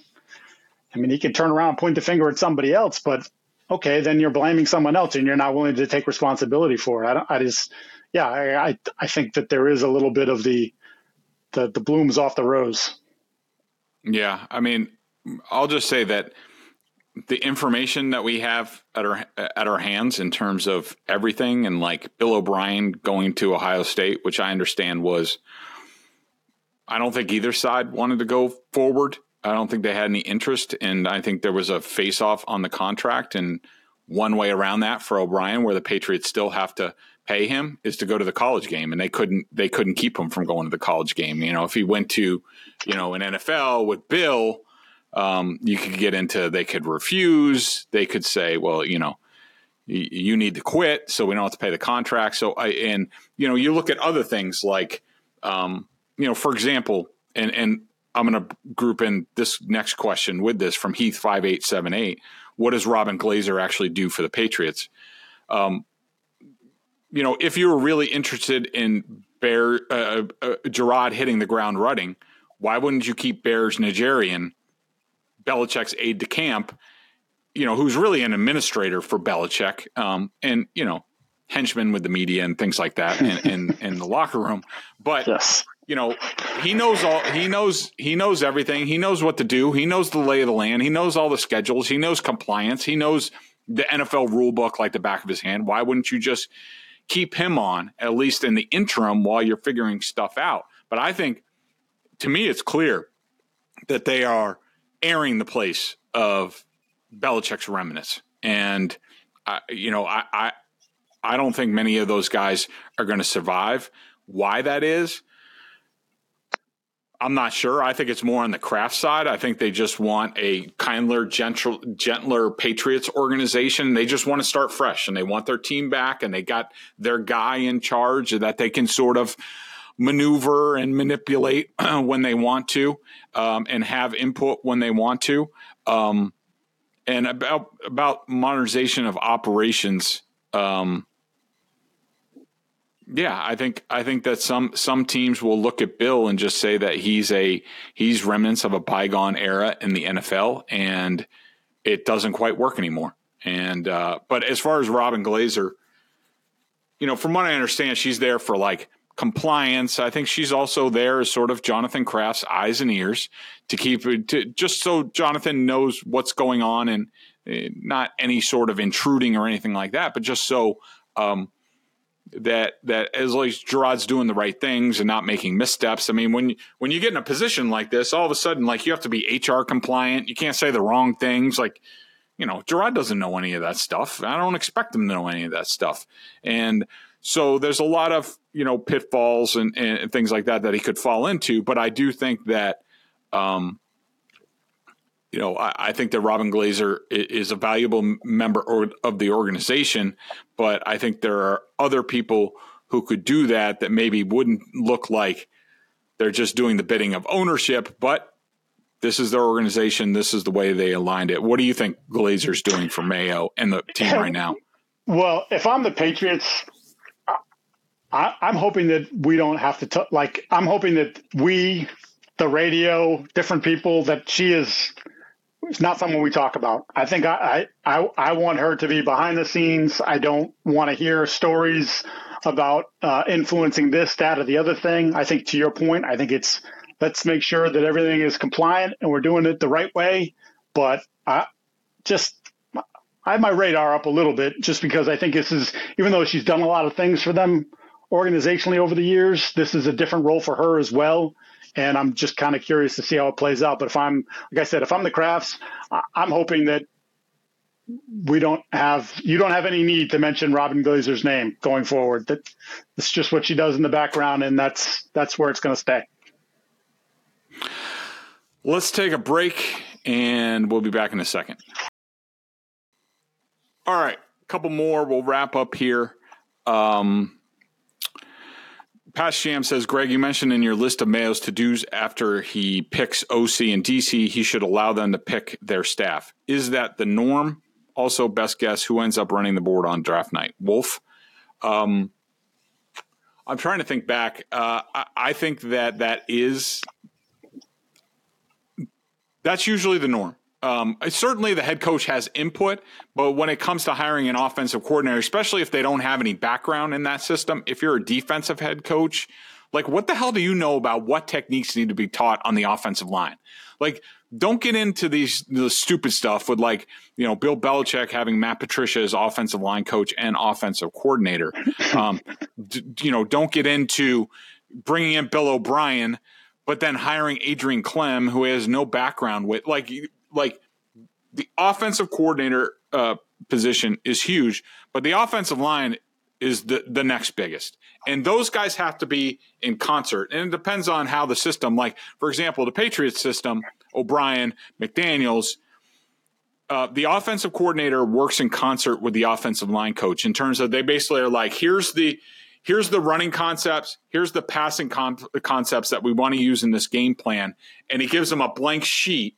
I mean, he can turn around point the finger at somebody else, but okay, then you're blaming someone else and you're not willing to take responsibility for it. I, I just, yeah, I, I think that there is a little bit of the, the, the blooms off the rose. Yeah. I mean, I'll just say that the information that we have at our at our hands in terms of everything and like Bill O'Brien going to Ohio State, which I understand was I don't think either side wanted to go forward I don't think they had any interest, and I think there was a face off on the contract. And one way around that for O'Brien, where the Patriots still have to pay him, is to go to the college game, and they couldn't they couldn't keep him from going to the college game. You know, if he went to you know an NFL with Bill, um, you could get into they could refuse, they could say, well, you know. You need to quit, so we don't have to pay the contract. So, I and you know, you look at other things like, um, you know, for example, and and I'm going to group in this next question with this from Heath five eight seven eight. What does Robyn Glaser actually do for the Patriots? Um, you know, if you were really interested in Bear uh, uh, Jerod hitting the ground running, why wouldn't you keep Berj Najarian, Belichick's aide de camp? You know, who's really an administrator for Belichick, um, and you know, henchman with the media and things like that in, in, in the locker room. But yes you know, he knows all he knows he knows everything. He knows what to do. He knows the lay of the land. He knows all the schedules. He knows compliance. He knows the NFL rule book like the back of his hand. Why wouldn't you just keep him on at least in the interim while you're figuring stuff out? But I think to me it's clear that they are airing the place of Belichick's remnants. And uh, you know, I, I I don't think many of those guys are going to survive. Why that is, I'm not sure. I think it's more on the Kraft side. I think they just want a kinder, gentle, gentler Patriots organization. They just want to start fresh and they want their team back and they got their guy in charge that they can sort of maneuver and manipulate <clears throat> when they want to um, and have input when they want to. Um, and about about modernization of operations. Um, yeah, I think I think that some some teams will look at Bill and just say that he's a he's remnants of a bygone era in the NFL, and it doesn't quite work anymore. And uh, but as far as Robyn Glaser, you know, from what I understand, she's there for like compliance. I think she's also there as sort of Jonathan Kraft's eyes and ears to keep to just so Jonathan knows what's going on and uh, not any sort of intruding or anything like that, but just so. Um, that that as long as Gerard's doing the right things and not making missteps. I mean, when when you get in a position like this, all of a sudden, like you have to be HR compliant. You can't say the wrong things. Like, you know, Gerard doesn't know any of that stuff. I don't expect him to know any of that stuff. And so there's a lot of you know pitfalls and, and things like that that he could fall into. But I do think that um, you know, I, I, think that Robyn Glaser is a valuable member of the organization, but I think there are other people who could do that that maybe wouldn't look like they're just doing the bidding of ownership, but This is their organization. This is the way they aligned it. What do you think Glaser's doing for Mayo and the team right now? Well, if I'm the Patriots, I, am hoping that we don't have to t- like. I'm hoping that we, the radio, different people, that she is. It's not someone we talk about. I think I, I I want her to be behind the scenes. I don't want to hear stories about uh, influencing this, that, or the other thing. I think to your point, I think it's let's make sure that everything is compliant and we're doing it the right way. But I just I have my radar up a little bit just because I think this is even though she's done a lot of things for them organizationally over the years. This is a different role for her as well. And I'm just kind of curious to see how it plays out. But if I'm, like I said, if I'm the Krafts, I'm hoping that we don't have, you don't have any need to mention Robyn Glaser's name going forward. That it's just what she does in the background, and that's that's where it's going to stay. Let's take a break, and we'll be back in a second. All right, a couple more. We'll wrap up here. Um, Past Sham says, Greg, you mentioned in your list of Mayo's to dos after he picks OC and DC, he should allow them to pick their staff. Is that the norm? Also, best guess who ends up running the board on draft night? Wolf. Um, I'm trying to think back. Uh, I, I think that that is that's usually the norm. Um, certainly, the head coach has input, but when it comes to hiring an offensive coordinator, especially if they don't have any background in that system, if you're a defensive head coach, like what the hell do you know about what techniques need to be taught on the offensive line? Like, don't get into these the stupid stuff with like you know Bill Belichick having Matt Patricia as offensive line coach and offensive coordinator. <laughs> Um, d- you know, don't get into bringing in Bill O'Brien, but then hiring Adrian Klemm, who has no background with like like the offensive coordinator uh, position is huge, but the offensive line is the the next biggest. And those guys have to be in concert. And it depends on how the system, like for example, the Patriots system, O'Brien, McDaniels, uh, the offensive coordinator works in concert with the offensive line coach in terms of they basically are like, here's the here's the running concepts, here's the passing con- concepts that we want to use in this game plan, and he gives them a blank sheet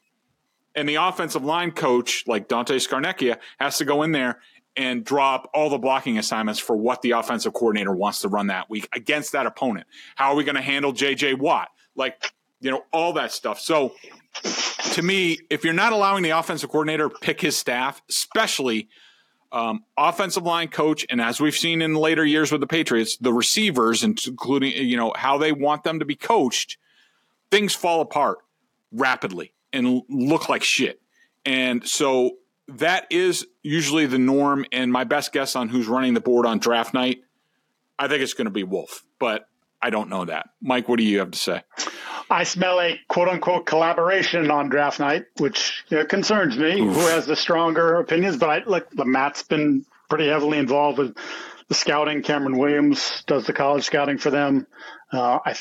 and the offensive line coach, like Dante Scarnecchia, has to go in there and drop all the blocking assignments for what the offensive coordinator wants to run that week against that opponent. How are we going to handle JJ Watt? Like, you know, all that stuff. So to me, if you're not allowing the offensive coordinator pick his staff, especially um, offensive line coach, and as we've seen in later years with the Patriots, the receivers, including, you know, how they want them to be coached, things fall apart rapidly and look like shit. And so that is usually the norm. And my best guess on who's running the board on draft night, I think it's going to be Wolf, but I don't know that. Mike, what do you have to say? I smell a quote unquote collaboration on draft night, which you know, concerns me. Oof. Who has the stronger opinions? But I look, the Matt's been pretty heavily involved with the scouting. Camren Williams does the college scouting for them. Uh, I,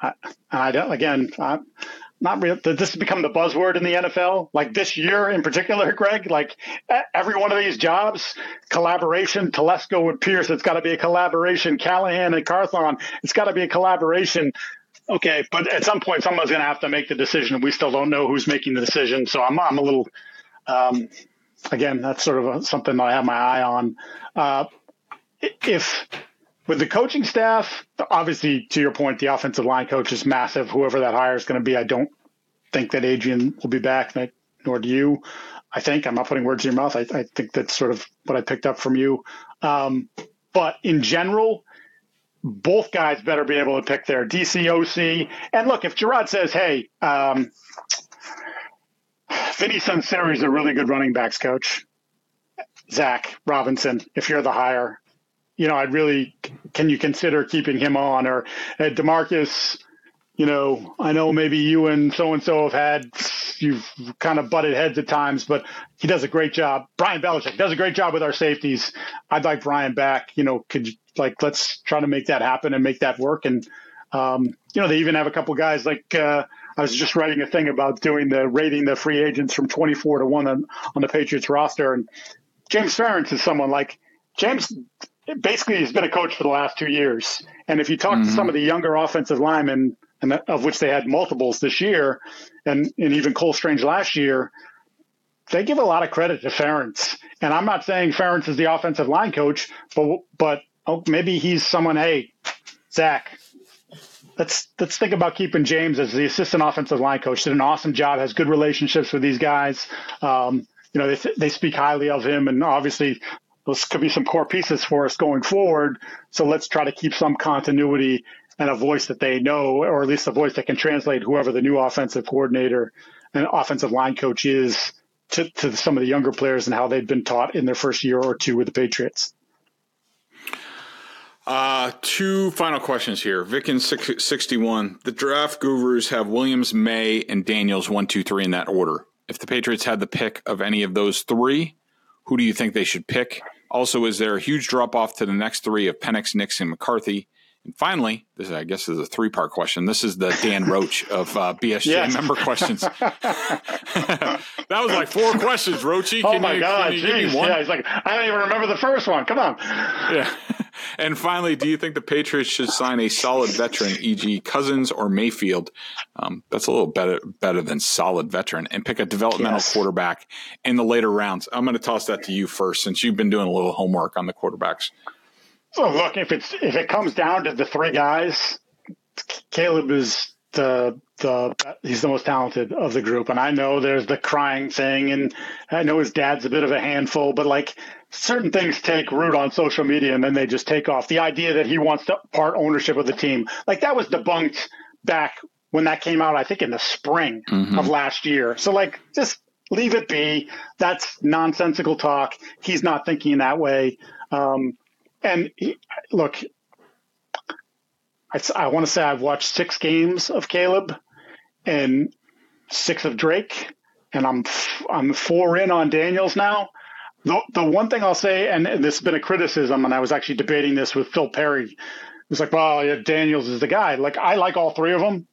I, I, again, I, not real. This has become the buzzword in the NFL? Like this year in particular, <laughs> Greg? Like every one of these jobs, collaboration, Telesco with Pierce, it's got to be a collaboration. Callahan and Carthon, it's got to be a collaboration. Okay, but at some point, someone's going to have to make the decision. We still don't know who's making the decision. So I'm, I'm a little, um, again, that's sort of a, something that I have my eye on. Uh, if with the coaching staff, obviously, to your point, the offensive line coach is massive. Whoever that hire is going to be, I don't think that Adrian will be back, nor do you. I think I'm not putting words in your mouth. I, I think that's sort of what I picked up from you. Um, but in general, both guys better be able to pick their DCOC. And look, if Gerard says, "Hey, um, Vinny Sunseri is a really good running backs coach," Zac Robinson, if you're the hire, you know, I'd really, can you consider keeping him on? Or uh, Demarcus, you know, I know maybe you and so and so have had, you've kind of butted heads at times, but he does a great job. Brian Belichick does a great job with our safeties. I'd like Brian back. You know, could you, like, let's try to make that happen and make that work. And, um, you know, they even have a couple guys like, uh, I was just writing a thing about doing the rating the free agents from 24 to 1 on, on the Patriots roster. And James Ferentz is someone like James basically he's been a coach for the last two years. And if you talk mm-hmm. to some of the younger offensive linemen and that, of which they had multiples this year, and and even Cole Strange last year. They give a lot of credit to Ferentz, and I'm not saying Ferentz is the offensive line coach, but but oh, maybe he's someone. Hey, Zac, let's let's think about keeping James as the assistant offensive line coach. Did an awesome job, has good relationships with these guys. Um, you know, they they speak highly of him, and obviously those could be some core pieces for us going forward. So let's try to keep some continuity and a voice that they know, or at least a voice that can translate whoever the new offensive coordinator and offensive line coach is to, to some of the younger players and how they've been taught in their first year or two with the Patriots. Uh, two final questions here. Vicken 61. The draft gurus have Williams, Maye, and Daniels one, two, three in that order. If the Patriots had the pick of any of those three, who do you think they should pick? Also, is there a huge drop off to the next three of Penix, Nixon, McCarthy? Finally, this I guess is a three part question. This is the Dan Roach of uh, BSJ yes. member questions. <laughs> that was like four questions, Roachy. Oh my you, god, Yeah, he's like, I don't even remember the first one. Come on. Yeah. And finally, do you think the Patriots should sign a solid veteran, e.g., Cousins or Mayfield? Um, that's a little better better than solid veteran, and pick a developmental yes. quarterback in the later rounds. I'm going to toss that to you first, since you've been doing a little homework on the quarterbacks. So look, if it's if it comes down to the three guys, Caleb is the the he's the most talented of the group, and I know there's the crying thing, and I know his dad's a bit of a handful, but like certain things take root on social media and then they just take off. The idea that he wants to part ownership of the team, like that was debunked back when that came out, I think in the spring mm-hmm. of last year. So like just leave it be. That's nonsensical talk. He's not thinking in that way. Um, and he, look, I, I want to say I've watched six games of Caleb and six of Drake, and I'm I'm four in on Daniels now. The, the one thing I'll say, and this has been a criticism, and I was actually debating this with Phil Perry. It was like, well, yeah, Daniels is the guy. Like I like all three of them,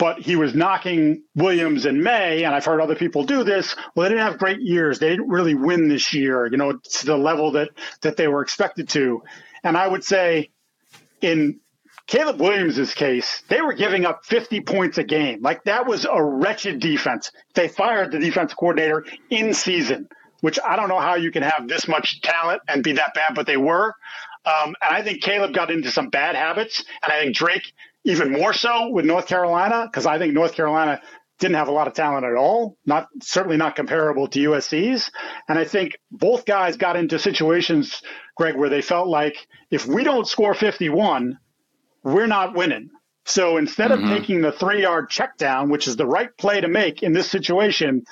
but he was knocking Williams and May, and I've heard other people do this. Well, they didn't have great years. They didn't really win this year, you know, to the level that that they were expected to. And I would say, in Caleb Williams's case, they were giving up 50 points a game. Like that was a wretched defense. They fired the defense coordinator in season, which I don't know how you can have this much talent and be that bad, but they were. Um, and I think Caleb got into some bad habits, and I think Drake even more so with North Carolina because I think North Carolina didn't have a lot of talent at all, not certainly not comparable to USC's. And I think both guys got into situations, Greg, where they felt like if we don't score 51, we're not winning. So instead mm-hmm. of taking the three yard check down, which is the right play to make in this situation,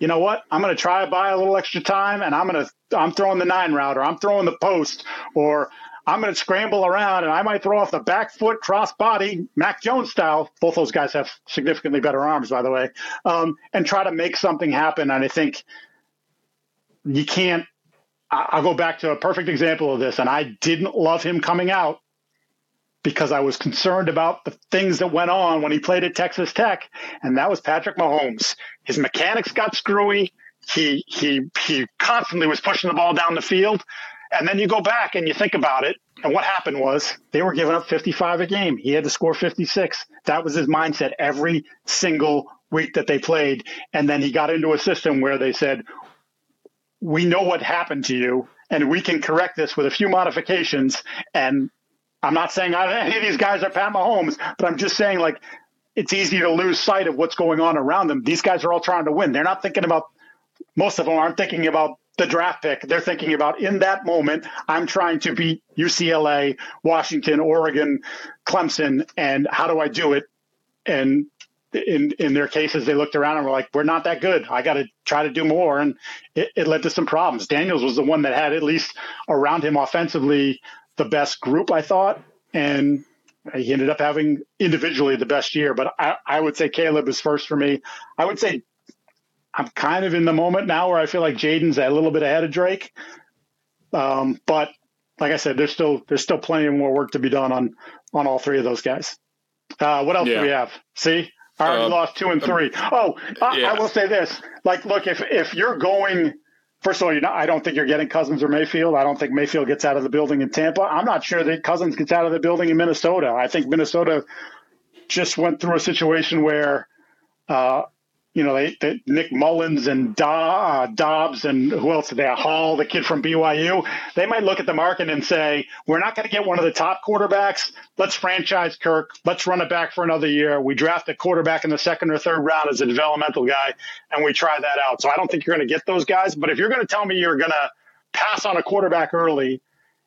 you know what? I'm going to try to buy a little extra time and I'm going to, I'm throwing the nine route or I'm throwing the post or I'm going to scramble around and I might throw off the back foot cross body, Mac Jones style. Both those guys have significantly better arms, by the way, um, and try to make something happen. And I think you can't. I'll go back to a perfect example of this. And I didn't love him coming out because I was concerned about the things that went on when he played at Texas Tech, and that was Patrick Mahomes. His mechanics got screwy. He he he constantly was pushing the ball down the field. And then you go back and you think about it. And what happened was they were giving up 55 a game. He had to score 56. That was his mindset every single week that they played. And then he got into a system where they said, we know what happened to you and we can correct this with a few modifications. And I'm not saying any of these guys are Pat Mahomes, but I'm just saying like it's easy to lose sight of what's going on around them. These guys are all trying to win. They're not thinking about most of them aren't thinking about the draft pick. They're thinking about in that moment, I'm trying to beat UCLA, Washington, Oregon, Clemson, and how do I do it? And in in their cases, they looked around and were like, "We're not that good. I got to try to do more." And it, it led to some problems. Daniels was the one that had at least around him offensively the best group, I thought, and he ended up having individually the best year. But I, I would say Caleb is first for me. I would say I'm kind of in the moment now where I feel like Jayden's a little bit ahead of Drake. Um, but like I said, there's still there's still plenty more work to be done on on all three of those guys. Uh, what else yeah. do we have? See, I already uh, lost two and um, three. Oh, I, yeah. I, will say this: like, look, if if you're going, first of all, you know, I don't think you're getting Cousins or Mayfield. I don't think Mayfield gets out of the building in Tampa. I'm not sure that Cousins gets out of the building in Minnesota. I think Minnesota just went through a situation where, uh, you know, they, they, Nick Mullens and uh, Dobbs and who else they? Hall, the kid from BYU. They might look at the market and say, we're not going to get one of the top quarterbacks. Let's franchise Kirk. Let's run it back for another year. We draft a quarterback in the second or third round as a developmental guy, and we try that out. So I don't think you're going to get those guys. But if you're going to tell me you're going to pass on a quarterback early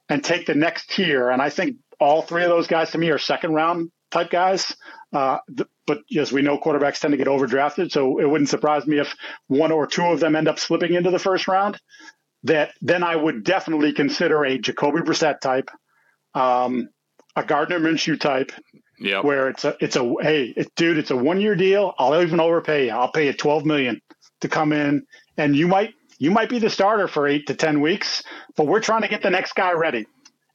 and take the next tier, and I think all three of those guys to me are second round type guys. Uh, but as we know, quarterbacks tend to get overdrafted, so it wouldn't surprise me if one or two of them end up slipping into the first round. That then I would definitely consider a Jacoby Brissett type, um, a Gardner Minshew type, where it's a it's a hey it, dude, it's a one year deal. I'll even overpay you. I'll pay you twelve million to come in, and you might you might be the starter for eight to ten weeks, but we're trying to get the next guy ready.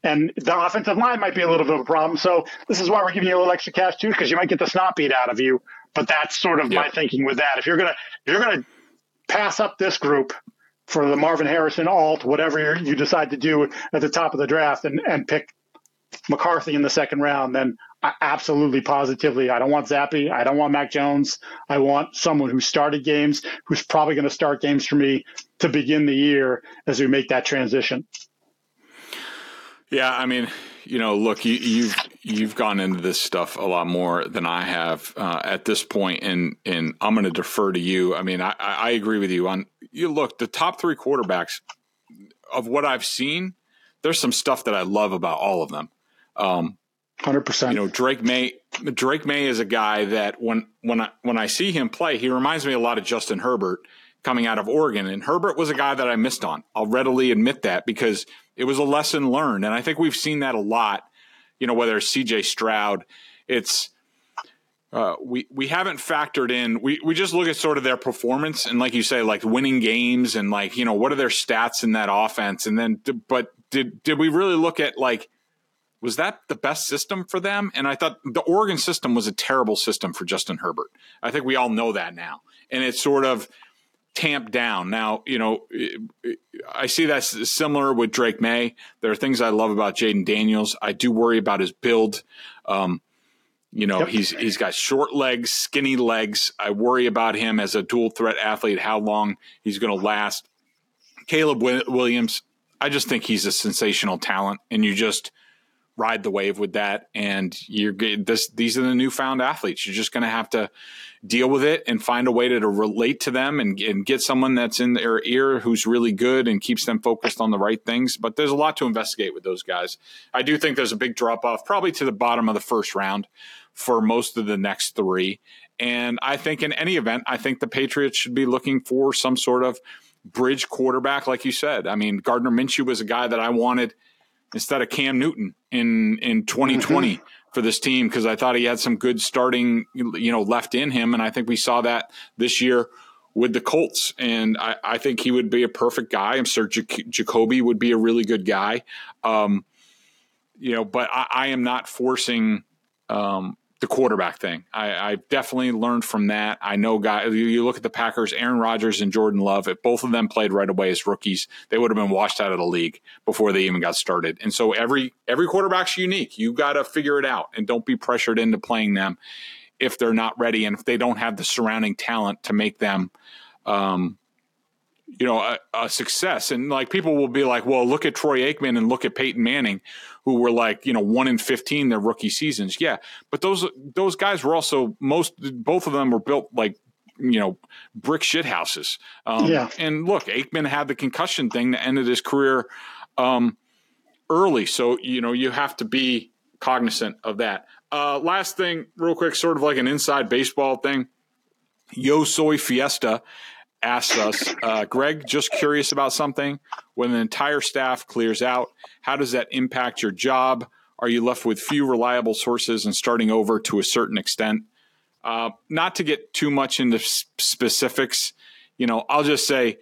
And the offensive line might be a little bit of a problem. So this is why we're giving you a little extra cash too, because you might get the snot beat out of you. But that's sort of yep. my thinking with that. If you're gonna if you're gonna pass up this group for the Marvin Harrison alt, whatever you decide to do at the top of the draft, and and pick McCarthy in the second round, then absolutely positively, I don't want Zappe, I don't want Mac Jones. I want someone who started games, who's probably going to start games for me to begin the year as we make that transition. Yeah, I mean, you know, look, you, you've you've gone into this stuff a lot more than I have uh, at this point, and and I'm going to defer to you. I mean, I, I agree with you on you. Look, the top three quarterbacks of what I've seen, there's some stuff that I love about all of them. Um, Hundred percent. You know, Drake Maye. Drake Maye is a guy that when when I when I see him play, he reminds me a lot of Justin Herbert coming out of Oregon. And Herbert was a guy that I missed on. I'll readily admit that because it was a lesson learned. And I think we've seen that a lot, you know, whether it's CJ Stroud, it's, uh, we we haven't factored in. We we just look at sort of their performance and, like you say, like winning games and like you know what are their stats in that offense, and then but did did we really look at like was that the best system for them? And I thought the Oregon system was a terrible system for Justin Herbert. I think we all know that now, and it's sort of tamped down. Now, you know, I see that's similar with Drake Maye. There are things I love about Jayden Daniels. I do worry about his build. Um, you know, yep. he's he's got short legs, skinny legs. I worry about him as a dual threat athlete, how long he's going to last. Caleb Williams, I just think he's a sensational talent, and you just ride the wave with that. And you're this; these are the newfound athletes. You're just going to have to deal with it and find a way to, to relate to them and, and get someone that's in their ear who's really good and keeps them focused on the right things. But there's a lot to investigate with those guys. I do think there's a big drop off, probably to the bottom of the first round for most of the next three. And I think in any event, I think the Patriots should be looking for some sort of bridge quarterback, like you said. I mean, Gardner Minshew was a guy that I wanted instead of Cam Newton in in 2020. Mm-hmm for this team because I thought he had some good starting, you know, left in him, and I think we saw that this year with the Colts. And I, I think he would be a perfect guy. I'm sure Jacoby would be a really good guy. Um, you know, but I, I am not forcing um, the quarterback thing. I, I definitely learned from that. I know guys. You look at the Packers, Aaron Rodgers and Jordan Love. If both of them played right away as rookies, they would have been washed out of the league before they even got started. And so every every quarterback's unique. You got to figure it out, and don't be pressured into playing them if they're not ready and if they don't have the surrounding talent to make them. Um, you know, a, a, success. And like people will be like, well, look at Troy Aikman and look at Peyton Manning, who were like, you know, one in 15 their rookie seasons. Yeah. But those, those guys were also most, both of them were built like, you know, brick shit houses. Um, yeah. And look, Aikman had the concussion thing that ended his career um, early. So, you know, you have to be cognizant of that. Uh, last thing, real quick, sort of like an inside baseball thing. Yo Soy Fiesta asks us, uh, Greg, just curious about something. When the entire staff clears out, how does that impact your job? Are you left with few reliable sources and starting over to a certain extent? Uh, not to get too much into specifics, you know, I'll just say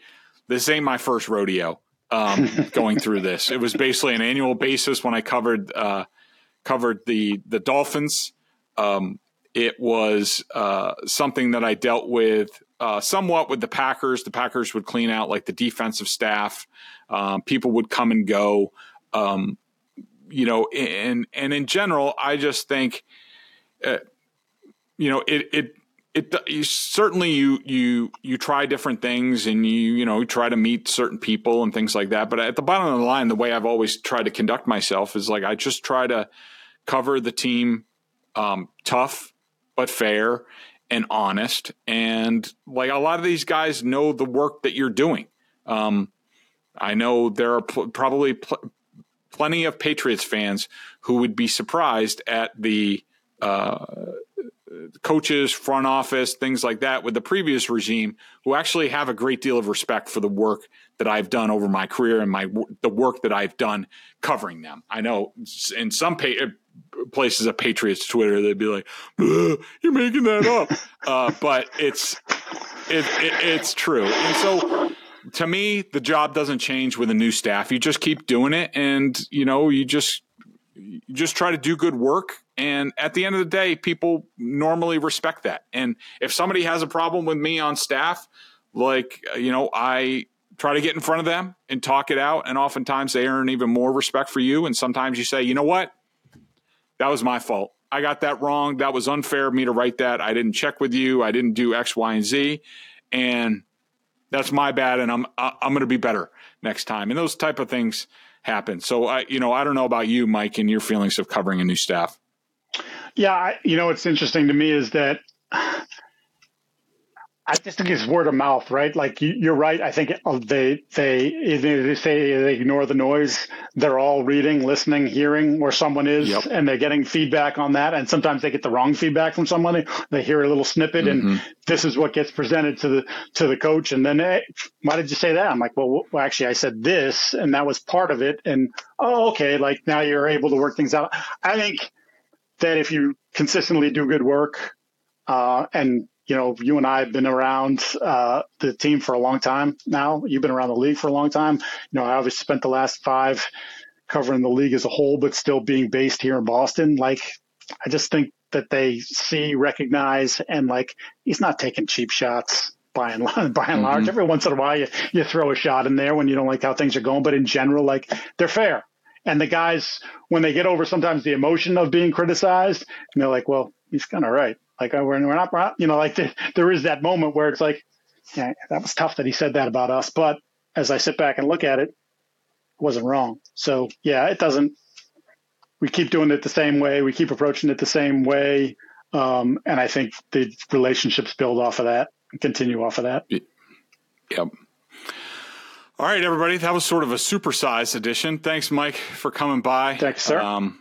this ain't my first rodeo um, <laughs> going through this. It was basically an annual basis when I covered uh, covered the the Dolphins. Um, it was uh, something that I dealt with uh, somewhat with the Packers. The Packers would clean out like the defensive staff. Um, people would come and go. Um, you know, and and in general, I just think uh, you know, it it it you, certainly you you you try different things and you you know try to meet certain people and things like that. But at the bottom of the line, the way I've always tried to conduct myself is like I just try to cover the team um, tough but fair and honest. And like a lot of these guys know the work that you're doing. Um, I know there are pl- probably pl- plenty of Patriots fans who would be surprised at the uh, coaches, front office, things like that with the previous regime who actually have a great deal of respect for the work that I've done over my career and my the work that I've done covering them. I know in some pa- places of Patriots Twitter they'd be like, "You're making that up," <laughs> uh, but it's it, it, it's true. And so to me, the job doesn't change with a new staff. You just keep doing it, and you know you just you just try to do good work and at the end of the day, people normally respect that. And if somebody has a problem with me on staff, like, you know, I try to get in front of them and talk it out. And oftentimes they earn even more respect for you. And sometimes you say, you know what? That was my fault. I got that wrong. That was unfair of me to write that. I didn't check with you. I didn't do X, Y, and Z. And that's my bad. And I'm, I'm going to be better next time. And those type of things happen. So I, you know, I don't know about you, Mike, and your feelings of covering a new staff. Yeah, I, you know what's interesting to me is that I just think it's word of mouth, right? Like you, are right. I think they they they say they ignore the noise. They're all reading, listening, hearing where someone is, yep. and they're getting feedback on that. And sometimes they get the wrong feedback from someone. They hear a little snippet, mm-hmm. and this is what gets presented to the to the coach. And then, hey, why did you say that? I'm like, well, well, actually, I said this, and that was part of it. And oh, okay, like now you're able to work things out. I think that if you consistently do good work, uh, and you know, you and I have been around uh, the team for a long time now. You've been around the league for a long time. You know, I obviously spent the last five covering the league as a whole, but still being based here in Boston. Like, I just think that they see, recognize, and like he's not taking cheap shots by and large. <laughs> By and large, mm-hmm. every once in a while you you throw a shot in there when you don't like how things are going, but in general, like they're fair. And the guys, when they get over sometimes the emotion of being criticized, and they're like, well, he's kind of right. Like, uh, we're, we're not, you know, like the, there is that moment where it's like, yeah, that was tough that he said that about us. But as I sit back and look at it, it wasn't wrong. So, yeah, it doesn't, we keep doing it the same way. We keep approaching it the same way. Um, and I think the relationships build off of that and continue off of that. Yep. All right, everybody. That was sort of a supersized edition. Thanks, Mike, for coming by. Thanks, sir. Um,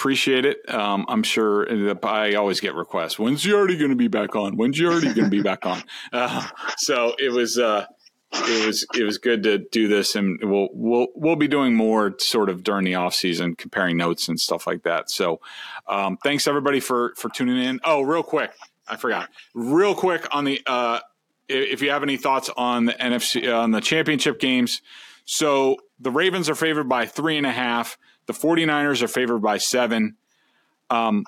appreciate it. Um, I'm sure I always get requests. When's Giardi going to be back on? When's Giardi going to be back on? <laughs> Uh, so it was, uh, it was, it was good to do this, and we'll we'll we'll be doing more sort of during the off season, comparing notes and stuff like that. So, um, thanks everybody for for tuning in. Oh, real quick, I forgot. Real quick on the uh, if you have any thoughts on the NFC on the championship games. So the Ravens are favored by three and a half. The 49ers are favored by seven. Um,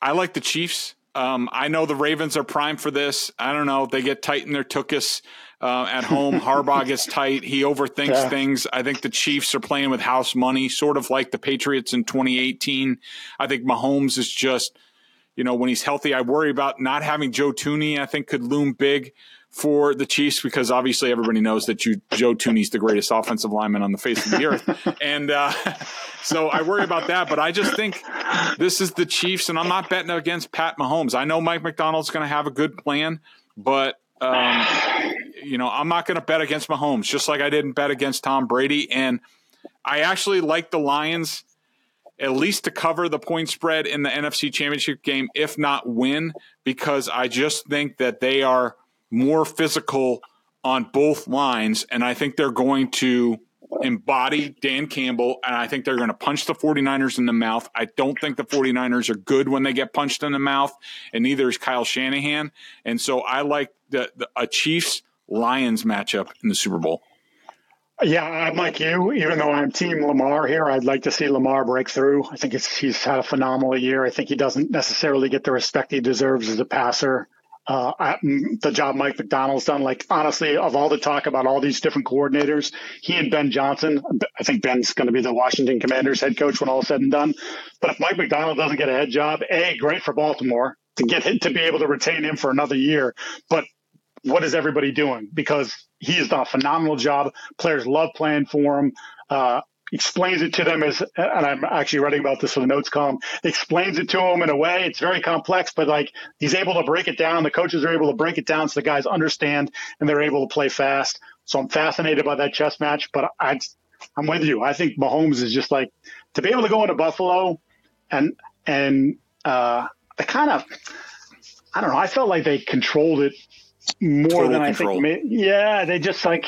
I like the Chiefs. Um, I know the Ravens are primed for this. I don't know. They get tight in their tookus uh, at home. <laughs> Harbaugh gets tight. He overthinks yeah. things. I think the Chiefs are playing with house money, sort of like the Patriots in 2018. I think Mahomes is just – you know, when he's healthy, I worry about not having Joe Thuney. I think could loom big for the Chiefs because obviously everybody knows that you, Joe Thuney's the greatest offensive lineman on the face of the earth, <laughs> and uh, <laughs> so I worry about that. But I just think this is the Chiefs, and I'm not betting against Pat Mahomes. I know Mike Macdonald's going to have a good plan, but um, you know I'm not going to bet against Mahomes, just like I didn't bet against Tom Brady. And I actually like the Lions at least to cover the point spread in the NFC Championship game, if not win, because I just think that they are more physical on both lines. And I think they're going to embody Dan Campbell, and I think they're going to punch the 49ers in the mouth. I don't think the 49ers are good when they get punched in the mouth, and neither is Kyle Shanahan. And so I like the, the a Chiefs Lions matchup in the Super Bowl. Yeah, I'm like you. Even though I'm Team Lamar here, I'd like to see Lamar break through. I think he's had a phenomenal year. I think he doesn't necessarily get the respect he deserves as a passer. Uh, the job Mike Macdonald's done, like honestly, of all the talk about all these different coordinators, he and Ben Johnson, I think Ben's going to be the Washington Commanders head coach when all said and done. But if Mike Macdonald doesn't get a head job, A, great for Baltimore to get him to be able to retain him for another year. But what is everybody doing? Because he has done a phenomenal job. Players love playing for him. Uh, explains it to them as, and I'm actually writing about this for the notes column, explains it to them in a way. It's very complex, but like he's able to break it down. The coaches are able to break it down so the guys understand and they're able to play fast. So I'm fascinated by that chess match, but I, I'm with you. I think Mahomes is just like to be able to go into Buffalo and, and, uh, the kind of, I don't know. I felt like they controlled it more Total than control. I think. Yeah, they just like,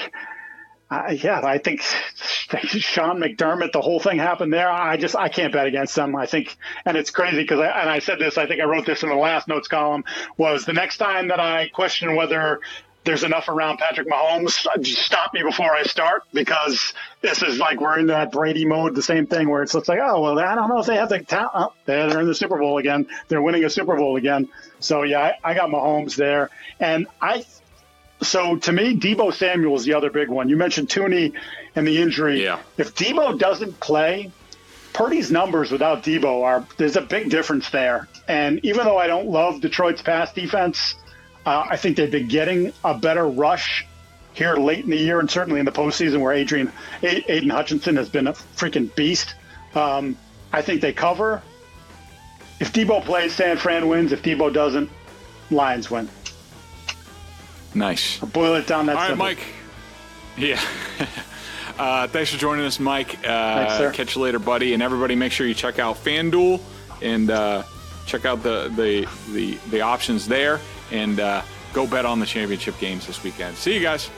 uh, yeah, I think <laughs> Sean McDermott, the whole thing happened there. I just I can't bet against them. I think, and it's crazy because I and I said this. I think I wrote this in the last notes column. Was the next time that I question whether there's enough around Patrick Mahomes, stop me before I start because this is like we're in that Brady mode, the same thing where it's looks like, oh well, I don't know if they have the talent. Oh, they're in the Super Bowl again. They're winning a Super Bowl again. So yeah, I, I got Mahomes there, and I so to me, Deebo Samuel is the other big one. You mentioned Thuney and the injury. Yeah. If Deebo doesn't play, Purdy's numbers without Deebo are there's a big difference there. And even though I don't love Detroit's pass defense, uh, I think they've been getting a better rush here late in the year and certainly in the postseason where Adrian Aidan Hutchinson has been a freaking beast. Um, I think they cover. If Deebo plays, San Fran wins. If Deebo doesn't, Lions win. Nice. I'll boil it down that All right, simple. Mike. Yeah. <laughs> uh, thanks for joining us, Mike. Uh, thanks, catch you later, buddy. And everybody, make sure you check out FanDuel and uh, check out the, the, the, the options there and uh, go bet on the championship games this weekend. See you guys.